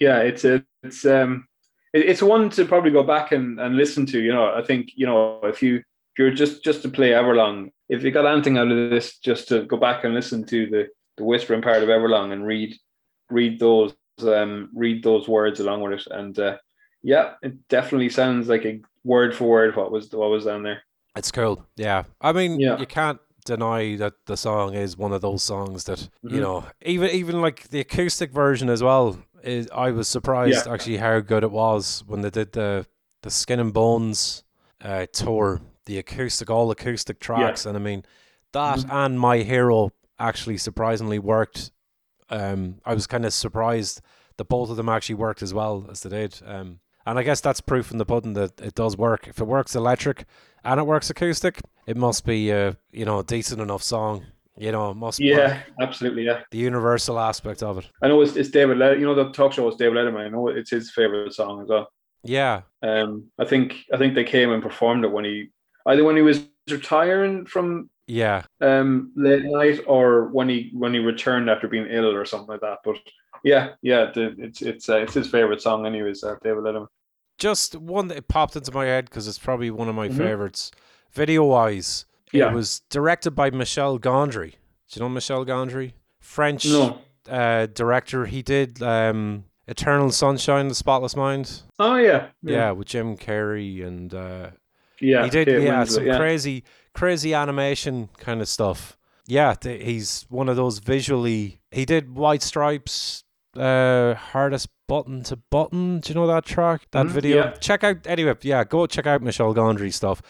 yeah, it's a, it's um, it, it's one to probably go back and, and listen to. You know, I think you know if you if you're just just to play Everlong, if you got anything out of this, just to go back and listen to the the whispering part of Everlong and read read those um read those words along with it, and uh, yeah, it definitely sounds like a word for word what was what was down there. it's cool. Yeah, I mean, Yeah. you can't deny that the song is one of those songs that you Mhm. know, even even like the acoustic version as well. Is I was surprised actually how good it was when they did the the Skin and Bones uh, tour, the acoustic, all acoustic tracks, and I mean that Mhm. and My Hero actually surprisingly worked. Um, I was kind of surprised that both of them actually worked as well as they did. Um, and I guess that's proof in the pudding that it does work. If it works electric and it works acoustic, it must be a you know a decent enough song. You know, it must work. Yeah, absolutely. Yeah, The universal aspect of it. I know it's, it's David. Let- you know the talk show was David Letterman. I know it's his favorite song as well. Yeah, Um, I think I think they came and performed it when he either when he was retiring from yeah, um, late night or when he when he returned after being ill or something like that. But yeah, yeah, the, it's it's uh, it's his favorite song. Anyways, uh, David Letterman. just one that popped into my head because it's probably one of my Mhm. favorites. Video wise, Yeah. it was directed by Michel Gondry. Do you know Michel Gondry? French No. uh, director. He did um, Eternal Sunshine, The Spotless Mind. Oh yeah. Yeah, with Jim Carrey and uh, Yeah. he did. Kate yeah, Winslet, some yeah. crazy, crazy animation kind of stuff. Yeah, th- he's one of those visually. He did White Stripes, uh, hardest button to button. Do you know that track? That Mhm, video. yeah. Check out anyway. Yeah, go check out Michel Gondry stuff.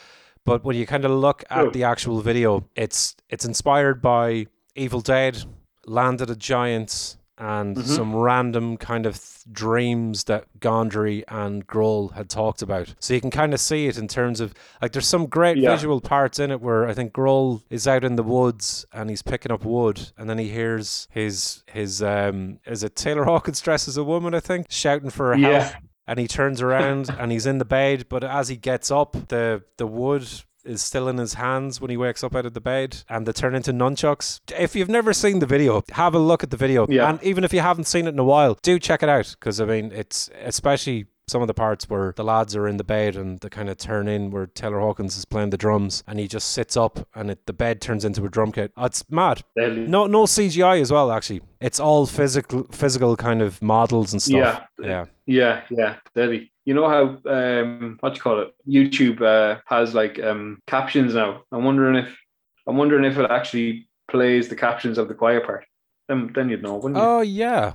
But when you kind of look at the actual video, it's it's inspired by Evil Dead, Land of the Giants, and Mhm. some random kind of th- dreams that Gondry and Grohl had talked about. So you can kind of see it in terms of like there's some great Yeah. visual parts in it where I think Grohl is out in the woods and he's picking up wood and then he hears his his um is it Taylor Hawkins dressed as a woman I think shouting for help Yeah. And he turns around and he's in the bed but as he gets up the the wood is still in his hands when he wakes up out of the bed and they turn into nunchucks if you've never seen the video have a look at the video Yeah. and even if you haven't seen it in a while do check it out because i mean it's especially some of the parts where the lads are in the bed and they kind of turn in where Taylor Hawkins is playing the drums and he just sits up and it, the bed turns into a drum kit. Oh, it's mad. No, no CGI as well. Actually, it's all physical, physical kind of models and stuff. Yeah. yeah. Yeah, yeah, deadly. You know how um what you call it? YouTube uh, has like um captions now. I'm wondering if I'm wondering if it actually plays the captions of the choir part. Then then you'd know, wouldn't you? Oh yeah,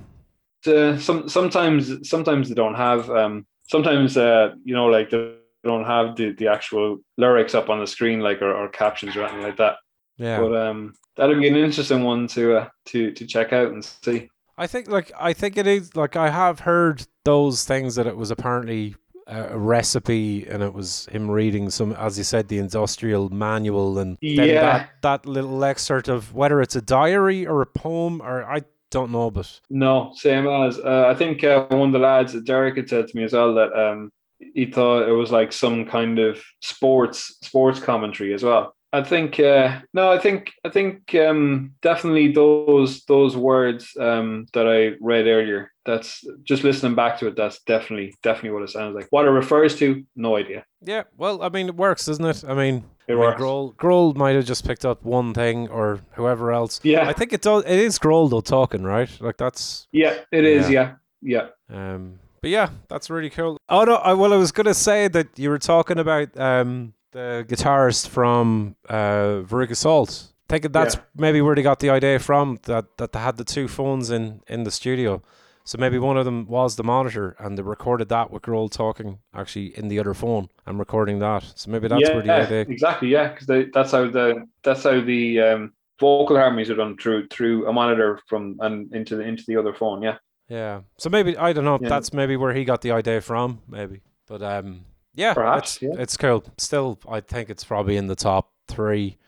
uh, some sometimes sometimes they don't have um sometimes uh you know like they don't have the, the actual lyrics up on the screen like or, or captions or anything like that yeah. but um that'll be an interesting one to uh to to check out and see I think like I think it is like I have heard those things that it was apparently a, recipe and it was him reading some as you said the industrial manual and then Yeah. that, that little excerpt of whether it's a diary or a poem or I don't know but no same as uh, i think uh, one of the lads derek had said to me as well that um he thought it was like some kind of sports sports commentary as well I think uh, no, I think I think um, definitely those those words um, that I read earlier. That's just listening back to it. That's definitely definitely what it sounds like. What it refers to, no idea. yeah well I mean it works doesn't it I mean It I mean, works. Grohl, Grohl might have just picked up one thing or whoever else Yeah, I think it does it is Grohl though talking right like that's yeah, it is. Yeah, yeah. Um, but yeah, that's really cool. Oh no, I, well, I was gonna say that you were talking about um the guitarist from uh Veruca Salt. Thinking that's Yeah. maybe where they got the idea from that that they had the two phones in in the studio. So maybe one of them was the monitor, and they recorded that with Grohl talking actually in the other phone and recording that. So maybe that's yeah, where the idea. exactly. Yeah, because that's how the that's how the um, vocal harmonies are done through through a monitor from and into the into the other phone. Yeah, Yeah. So maybe I don't know. Yeah. That's maybe where he got the idea from. Maybe, but um, yeah, Perhaps, it's, yeah. it's cool. Still, I think it's probably in the top three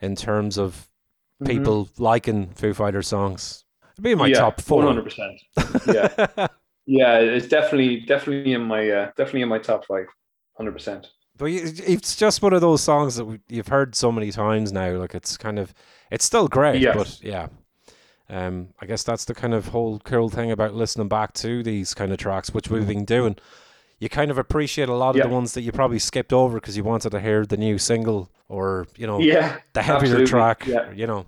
in terms of Mhm. people liking Foo Fighters songs. Be in my yeah, top four. One hundred percent. Yeah, yeah. It's definitely definitely in my uh, definitely in my top five. Hundred percent. But it's just one of those songs that we- you've heard so many times now. Like it's kind of, it's still great, Yeah. but yeah. Um, I guess that's the kind of whole cool thing about listening back to these kind of tracks, which we've been doing. You kind of appreciate a lot of Yeah. the ones that you probably skipped over because you wanted to hear the new single or you know Yeah, the heavier absolutely. track, Yeah, you know.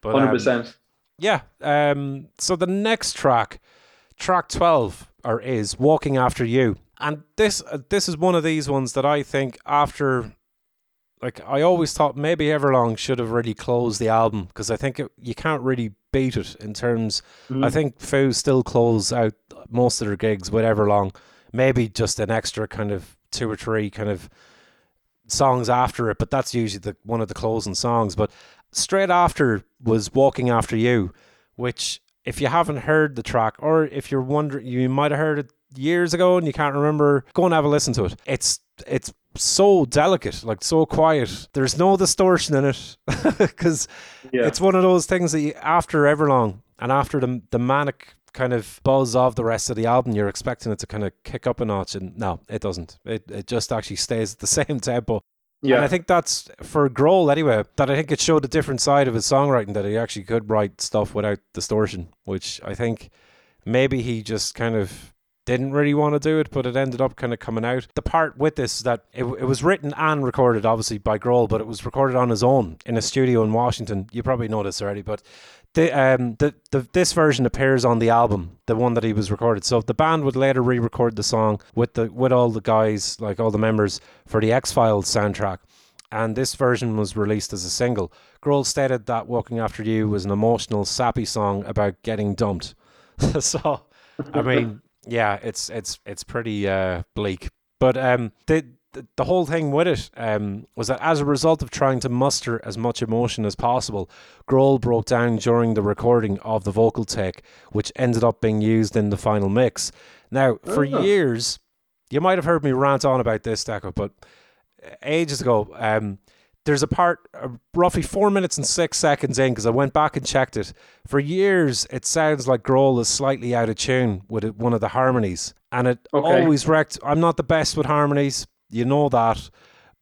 But hundred um, percent. Yeah. Um, so the next track, track twelve, or is "Walking After You," and this uh, this is one of these ones that I think after, like I always thought maybe Everlong should have really closed the album because I think it, you can't really beat it in terms. Mm-hmm. I think Foo still close out most of their gigs with Everlong, maybe just an extra kind of two or three kind of songs after it, but that's usually the one of the closing songs. But straight after was Walking After You, which if you haven't heard the track, or if you're wondering, you might have heard it years ago and you can't remember, go and have a listen to it. It's it's so delicate, like so quiet. There's no distortion in it because Yeah, it's one of those things that you, after Everlong and after the the manic kind of buzz of the rest of the album, you're expecting it to kind of kick up a notch, and no, it doesn't. It it just actually stays at the same tempo. And I think that's for Grohl anyway. That I think it showed a different side of his songwriting that he actually could write stuff without distortion, which I think maybe he just kind of didn't really want to do it, but it ended up kind of coming out. The part with this is that it, it was written and recorded, obviously by Grohl, but it was recorded on his own in a studio in Washington. You probably know this already, but the um the, the this version appears on the album, the one that he was recorded. So the band would later re-record the song with the with all the guys, like all the members, for the X Files soundtrack. And this version was released as a single. Grohl stated that "Walking After You" was an emotional, sappy song about getting dumped. so, I mean, yeah, it's it's it's pretty uh, bleak. But um, the the, the whole thing with it um, was that as a result of trying to muster as much emotion as possible, Grohl broke down during the recording of the vocal take, which ended up being used in the final mix. Now, for Oh. years, you might have heard me rant on about this, Deco, but ages ago, um, there's a part uh, roughly four minutes and six seconds in because I went back and checked it. For years, it sounds like Grohl is slightly out of tune with it, one of the harmonies, and it Okay. always wrecked. I'm not the best with harmonies, you know that.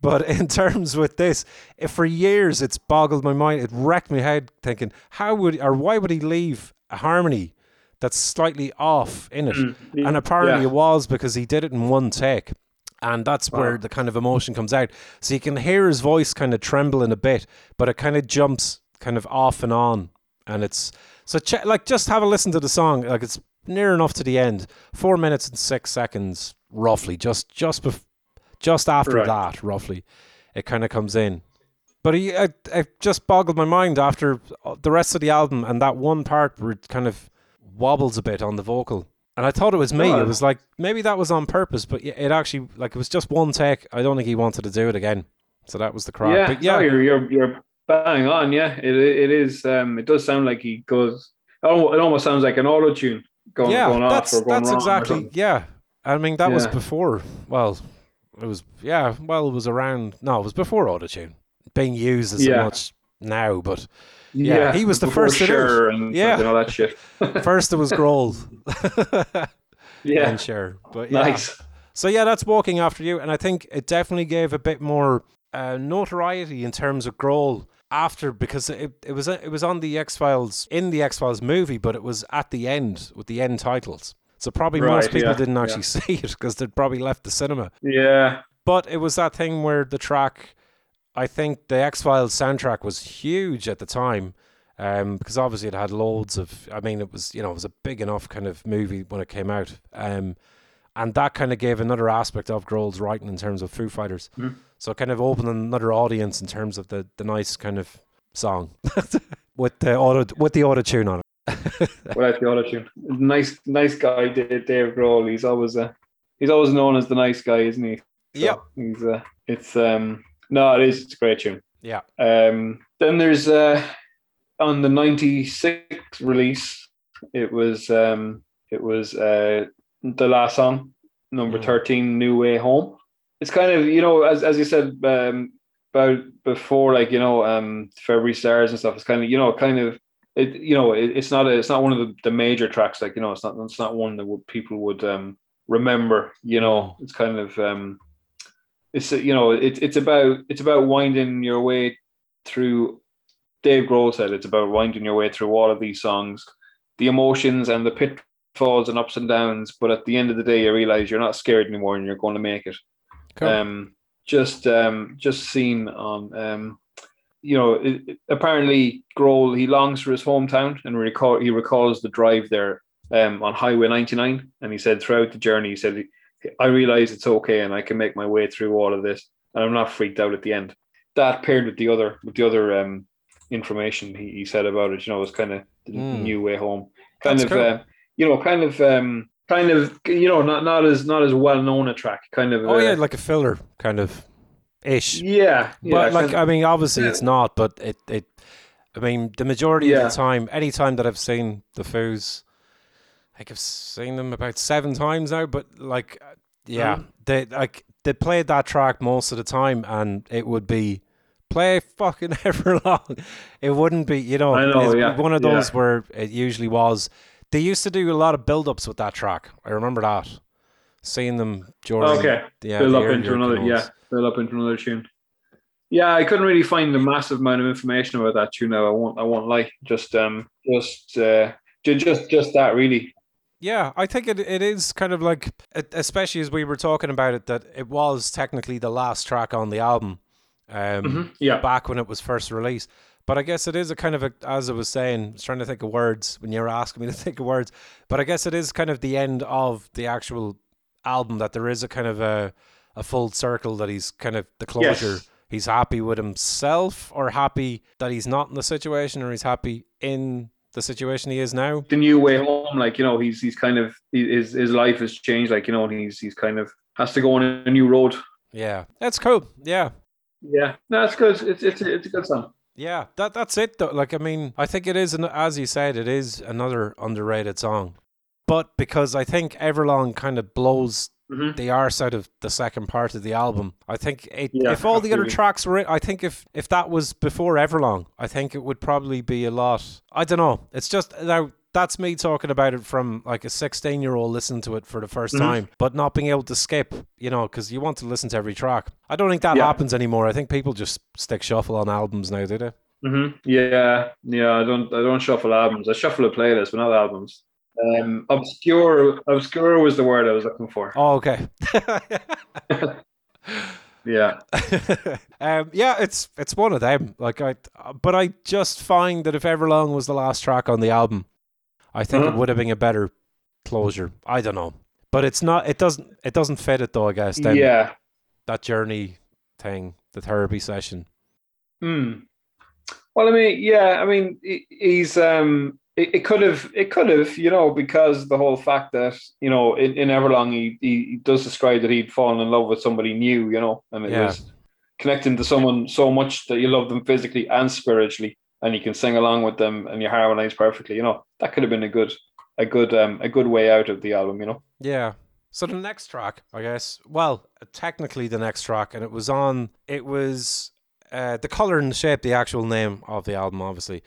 But in terms with this, if for years it's boggled my mind, it wrecked my head thinking, how would or why would he leave a harmony that's slightly off in it? Mm, And apparently yeah. it was because he did it in one take. And that's where the kind of emotion comes out. So you can hear his voice kind of trembling a bit, but it kind of jumps kind of off and on. And it's so che- like just have a listen to the song. Like it's near enough to the end. Four minutes and six seconds, roughly. Just just bef- just after Right. that, roughly, it kind of comes in. But he, it, it just boggled my mind after the rest of the album and that one part where it kind of wobbles a bit on the vocal. And I thought it was me. Oh. It was like maybe that was on purpose, but it actually like it was just one take. I don't think he wanted to do it again. So that was the crack. yeah, but yeah, no, you're you're you're bang on. Yeah, it it is. Um, it does sound like he goes. Oh, it almost sounds like an auto tune going yeah, going off that's or going that's wrong exactly yeah. I mean that was before. Well, it was yeah. Well, it was around. No, it was before autotune being used as Yeah. much now. But Yeah, he was the first to do and Yeah. all that shit. first it was Grohl. yeah, and Cher. But yeah. nice. So yeah, that's walking after you, and I think it definitely gave a bit more uh, notoriety in terms of Grohl after because it, it was it was on the X Files in the X Files movie, but it was at the end with the end titles. So probably most people yeah, didn't yeah. actually see it because they'd probably left the cinema. Yeah, But it was that thing where the track, I think the X Files soundtrack was huge at the time. Um, because obviously it had loads of, I mean, it was, you know, it was a big enough kind of movie when it came out. Um, and that kind of gave another aspect of Grohl's writing in terms of Foo Fighters. Mhm. So kind of opened another audience in terms of the, the nice kind of song with the auto with the auto tune on it. Without the auto tune. Nice, nice guy, Dave Grohl. He's always uh, he's always known as the nice guy, isn't he? So Yep. He's uh, it's um, no, it is. It's a great tune. Yeah. Um, then there's uh, on the '96 release, it was um, It was uh, the last song, number Mm. thirteen, "New Way Home." It's kind of you know, as as you said um, about before, like you know, um, February stars and stuff. It's kind of you know, kind of it. You know, it, it's not a, it's not one of the, the major tracks. Like you know, it's not it's not one that would, people would um, remember. You know, it's kind of um, it's you know, it's it's about it's about winding your way through. Dave Grohl said it's about winding your way through all of these songs, the emotions and the pitfalls and ups and downs. But at the end of the day, you realize you're not scared anymore, and you're going to make it. Cool. Um, just um, just seen on um, you know, it, apparently Grohl he longs for his hometown and recall he recalls the drive there um, on Highway 99, and he said throughout the journey, he said, "I realize it's okay, and I can make my way through all of this, and I'm not freaked out at the end." That paired with the other with the other um, information he, he said about it, you know, was kind of the Hmm. new way home, kind That's of, cool. uh, you know, kind of. Um, Kind of, you know, not not as not as well known a track. Kind of, oh uh, yeah, like a filler kind of ish. yeah, yeah, but like I mean, obviously Yeah. it's not. But it it. I mean, the majority of the time, any time that I've seen the Foos, think I've seen them about seven times now. But like, uh, yeah, Mhm. they like they played that track most of the time, and it would be play fucking Everlong. It wouldn't be, you know, I know, yeah, one of yeah. those where it usually was. They used to do a lot of build-ups with that track. I remember that. Seeing them during okay, yeah, build the up into another, yeah, build up into another tune. Yeah, I couldn't really find a massive amount of information about that tune. Now I won't, I won't lie. Just, um, just, uh, just, just that really. Yeah, I think it it is kind of like, especially as we were talking about it, that it was technically the last track on the album, um, Mhm, Yeah, back when it was first released. But I guess it is a kind of a, as I was saying, I was trying to think of words when you were asking me to think of words. But I guess it is kind of the end of the actual album that there is a kind of a a full circle that he's kind of the closure. Yes. He's happy with himself, or happy that he's not in the situation, or he's happy in the situation he is now. the new way home. Like you know, he's he's kind of his his life has changed. Like you know, and he's he's kind of has to go on a new road. Yeah, that's cool. Yeah, Yeah, no, it's good. It's it's it's a good song. Yeah, that that's it though. Like I mean, I think it is an, as you said, it is another underrated song. But because I think Everlong kind of blows Mhm. the arse out of the second part of the album. I think it, Yeah, if all the other tracks were, in, I think if if that was before Everlong, I think it would probably be a lot. I don't know. It's just now that's me talking about it from like a 16 year old listening to it for the 1st Mhm. time, but not being able to skip, you know, because you want to listen to every track. I don't think that Yeah. happens anymore. I think people just stick shuffle on albums now, do they? hmm Yeah, yeah. I don't I don't shuffle albums. I shuffle a playlist, but not albums. Um, obscure obscure was the word I was looking for. Oh, okay. Yeah. um, yeah, it's it's one of them. Like I, but I just find that if Everlong was the last track on the album, I think it Uh-huh. would have been a better closure. I don't know, but it's not. It doesn't. It doesn't fit it though. I guess. Then yeah. that journey thing, the therapy session. Hmm. Well, I mean, yeah, I mean, he's um, it, it could have, it could have, you know, because the whole fact that you know, in, in Everlong, he, he does describe that he'd fallen in love with somebody new, you know, and it Yeah. was connecting to someone so much that you love them physically and spiritually, and you can sing along with them and you harmonize perfectly, you know, that could have been a good, a good, um, a good way out of the album, you know. Yeah. So the next track, I guess, well, technically the next track, and it was on, it was uh, the color and the shape, the actual name of the album, obviously.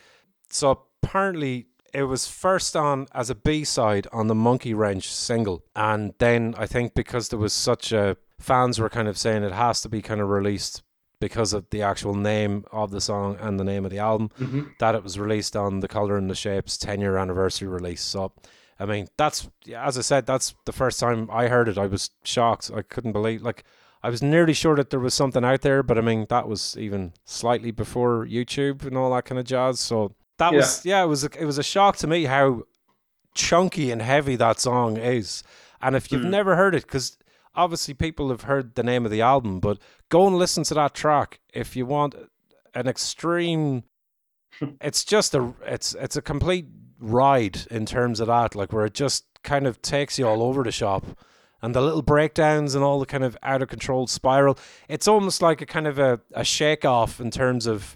So apparently it was first on as a B side on the Monkey Wrench single, and then I think because there was such a fans were kind of saying it has to be kind of released because of the actual name of the song and the name of the album Mm-hmm. that it was released on the Color and the Shapes 10 year anniversary release. So, I mean, that's, as I said, that's the first time I heard it. I was shocked. I couldn't believe, like, I was nearly sure that there was something out there, but I mean, that was even slightly before YouTube and all that kind of jazz. So, that was, yeah, it was, a, it was a shock to me how chunky and heavy that song is. And if you've Mm. never heard it, because obviously people have heard the name of the album, but go and listen to that track if you want an extreme. it's just a it's it's a complete ride in terms of that, like where it just kind of takes you all over the shop. And the little breakdowns and all the kind of out of control spiral. It's almost like a kind of a, a shake off in terms of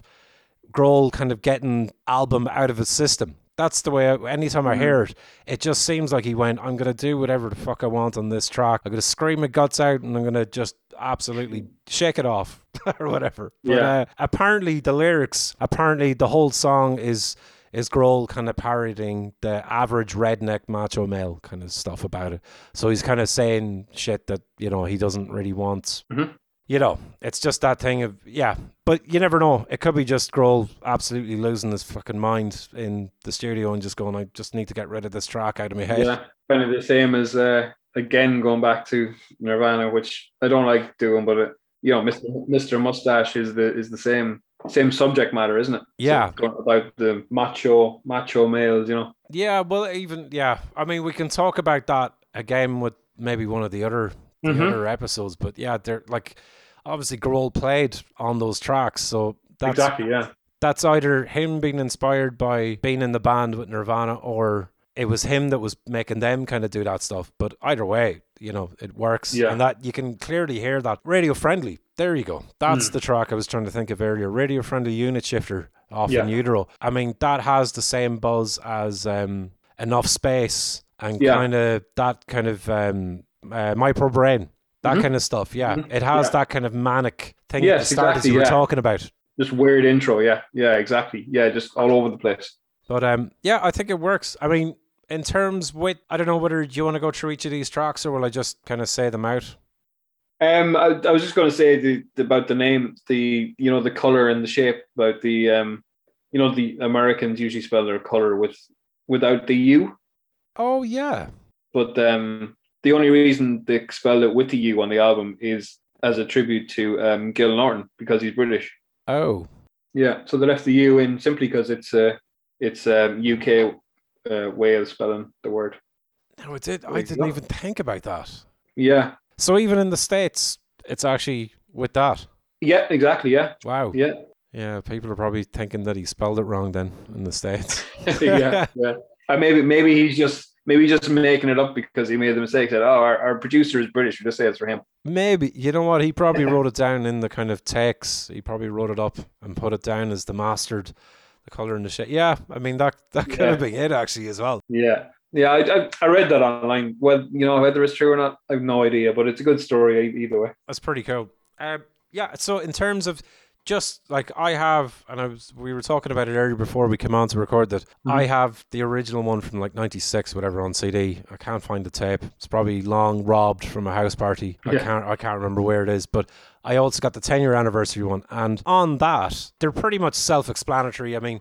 Grohl kind of getting album out of his system. That's the way. I, anytime I Mhm. hear it, it just seems like he went. I'm gonna do whatever the fuck I want on this track. I'm gonna scream my guts out, and I'm gonna just absolutely shake it off or whatever. But Yeah. uh, apparently, the lyrics, apparently, the whole song is is Grohl kind of parodying the average redneck macho male kind of stuff about it. So he's kind of saying shit that you know he doesn't really want. Mhm. You know, it's just that thing of yeah, but you never know. It could be just Grohl absolutely losing his fucking mind in the studio and just going, "I just need to get rid of this track out of my head." Yeah, kind of the same as uh, again going back to Nirvana, which I don't like doing, but it, you know, Mr. Mr. Mustache is the is the same same subject matter, isn't it? Yeah. going about the macho macho males, you know. Yeah, well, even yeah. I mean, we can talk about that again with maybe one of the other the Mhm. other episodes, but yeah, they're like obviously Grohl played on those tracks, so that's exactly, yeah. that's either him being inspired by being in the band with Nirvana or it was him that was making them kind of do that stuff. But either way, you know, it works. Yeah. And that you can clearly hear that radio friendly. There you go. That's Mm. the track I was trying to think of earlier. Radio friendly unit shifter off Yeah. in utero. I mean, that has the same buzz as um, enough space and Yeah. kind of that kind of um, uh, my brain. That Mhm. kind of stuff, yeah. Mhm. It has Yeah. that kind of manic thing at Yes, the start as exactly, you were talking about. Just weird intro, yeah, yeah, exactly, yeah, just all over the place. But um, yeah, I think it works. I mean, in terms with, I don't know whether you want to go through each of these tracks or will I just kind of say them out? Um, I, I was just going to say the, the- about the name, the you know the color and the shape, about the um, you know the Americans usually spell their color with without the U, Oh yeah, but um, the only reason they spelled it with the U on the album is as a tribute to um, Gil Norton because he's British. oh Yeah, so they left the U in simply because it's uh, it's um, UK uh, way of spelling the word. no, it did. I didn't even think about that. Yeah, So even in the states, it's actually with that. yeah, exactly. Yeah, Wow. yeah, Yeah, people are probably thinking that he spelled it wrong then in the states. yeah, yeah. Uh, maybe maybe he's just maybe just making it up because he made the mistake. that "Oh, our, our producer is British. We just say it's for him." Maybe you know what he probably wrote it down in the kind of text. He probably wrote it up and put it down as the mastered, the color and the shape. Yeah, I mean that that could have Yeah. been it actually as well. Yeah, yeah. I, I I read that online. Well, you know whether it's true or not, I have no idea. But it's a good story either way. That's pretty cool. Um, yeah. So in terms of just like I have, and I was, we were talking about it earlier before we came on to record that mm-hmm. I have the original one from like '96, whatever, on CD. I can't find the tape. It's probably long robbed from a house party. I can't, I can't remember where it is, but I also got the 10 year anniversary one, and on that, they're pretty much self-explanatory. I mean.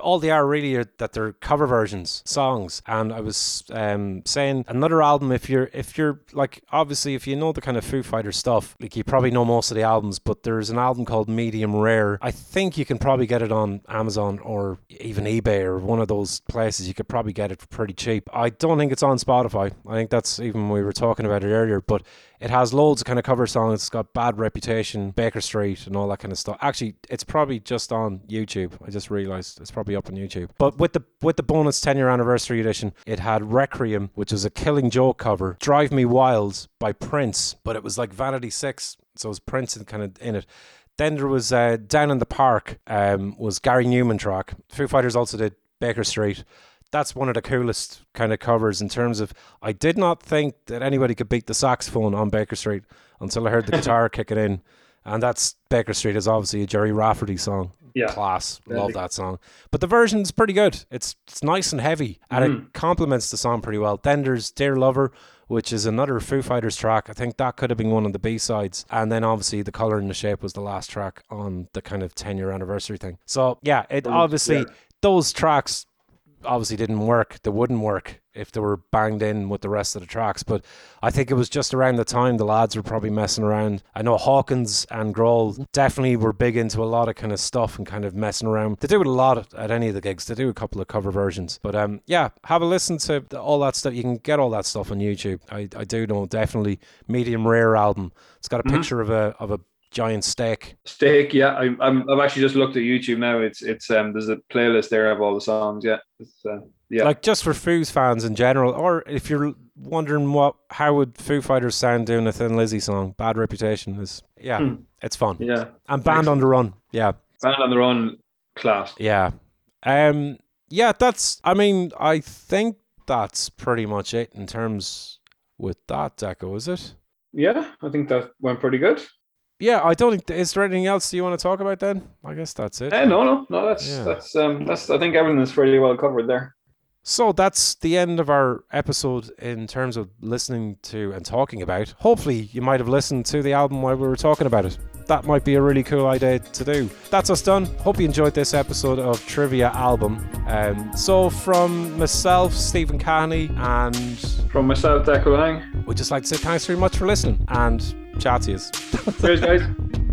All they are really are that they're cover versions, songs, and I was um, saying another album. If you're, if you're like, obviously, if you know the kind of Foo Fighters stuff, like you probably know most of the albums. But there's an album called Medium Rare. I think you can probably get it on Amazon or even eBay or one of those places. You could probably get it for pretty cheap. I don't think it's on Spotify. I think that's even we were talking about it earlier, but it has loads of kind of cover songs. It's got Bad Reputation, Baker Street, and all that kind of stuff. Actually, it's probably just on YouTube. I just realized it's probably up on YouTube. But with the with the bonus 10 year anniversary edition, it had Requiem, which was a Killing Joke cover, Drive Me Wild by Prince, but it was like Vanity Six, so it was Prince kind of in it. Then there was uh, Down in the Park, um, was Gary Numan track. Foo Fighters also did Baker Street. That's one of the coolest kind of covers in terms of. I did not think that anybody could beat the saxophone on Baker Street until I heard the guitar kicking in, and that's Baker Street is obviously a Gerry Rafferty song. Yeah. class, love that song. But the version's pretty good. It's it's nice and heavy, and it Mhm. complements the song pretty well. Then there's Dear Lover, which is another Foo Fighters track. I think that could have been one of the B sides. And then obviously the color and the shape was the last track on the kind of 10 year anniversary thing. So yeah, it obviously yeah. those tracks obviously didn't work. They wouldn't work if they were banged in with the rest of the tracks. But I think it was just around the time the lads were probably messing around. I know Hawkins and Grohl definitely were big into a lot of kind of stuff and kind of messing around. They do it a lot at, any of the gigs. They do a couple of cover versions. But um, yeah, have a listen to all that stuff. You can get all that stuff on YouTube. I, I do know definitely medium rare album. It's got a Mhm. picture of a of a giant steak. Steak, yeah. I'm, I'm I've actually just looked at YouTube now. It's it's um there's a playlist there of all the songs. Yeah, it's, uh, yeah. Like just for Foo's fans in general, or if you're wondering what how would Foo Fighters sound doing a Thin Lizzy song, Bad Reputation is yeah, Hmm. it's fun. yeah. And Band on the Run, yeah, Band on the Run, class. yeah. Um, yeah, that's. I mean, I think that's pretty much it in terms with that deco, is it? Yeah, I think that went pretty good. Yeah, I don't think. Is there anything else you want to talk about then? I guess that's it. Eh, no, no, no. That's Yeah. that's um that's. I think everything is fairly well covered there. So that's the end of our episode in terms of listening to and talking about. Hopefully, you might have listened to the album while we were talking about it. That might be a really cool idea to do. That's us done. Hope you enjoyed this episode of Trivia Album. Um, so, from myself, Stephen Carney, and From myself, Deco Lang. we'd just like to say thanks very much for listening and Ciao, guys.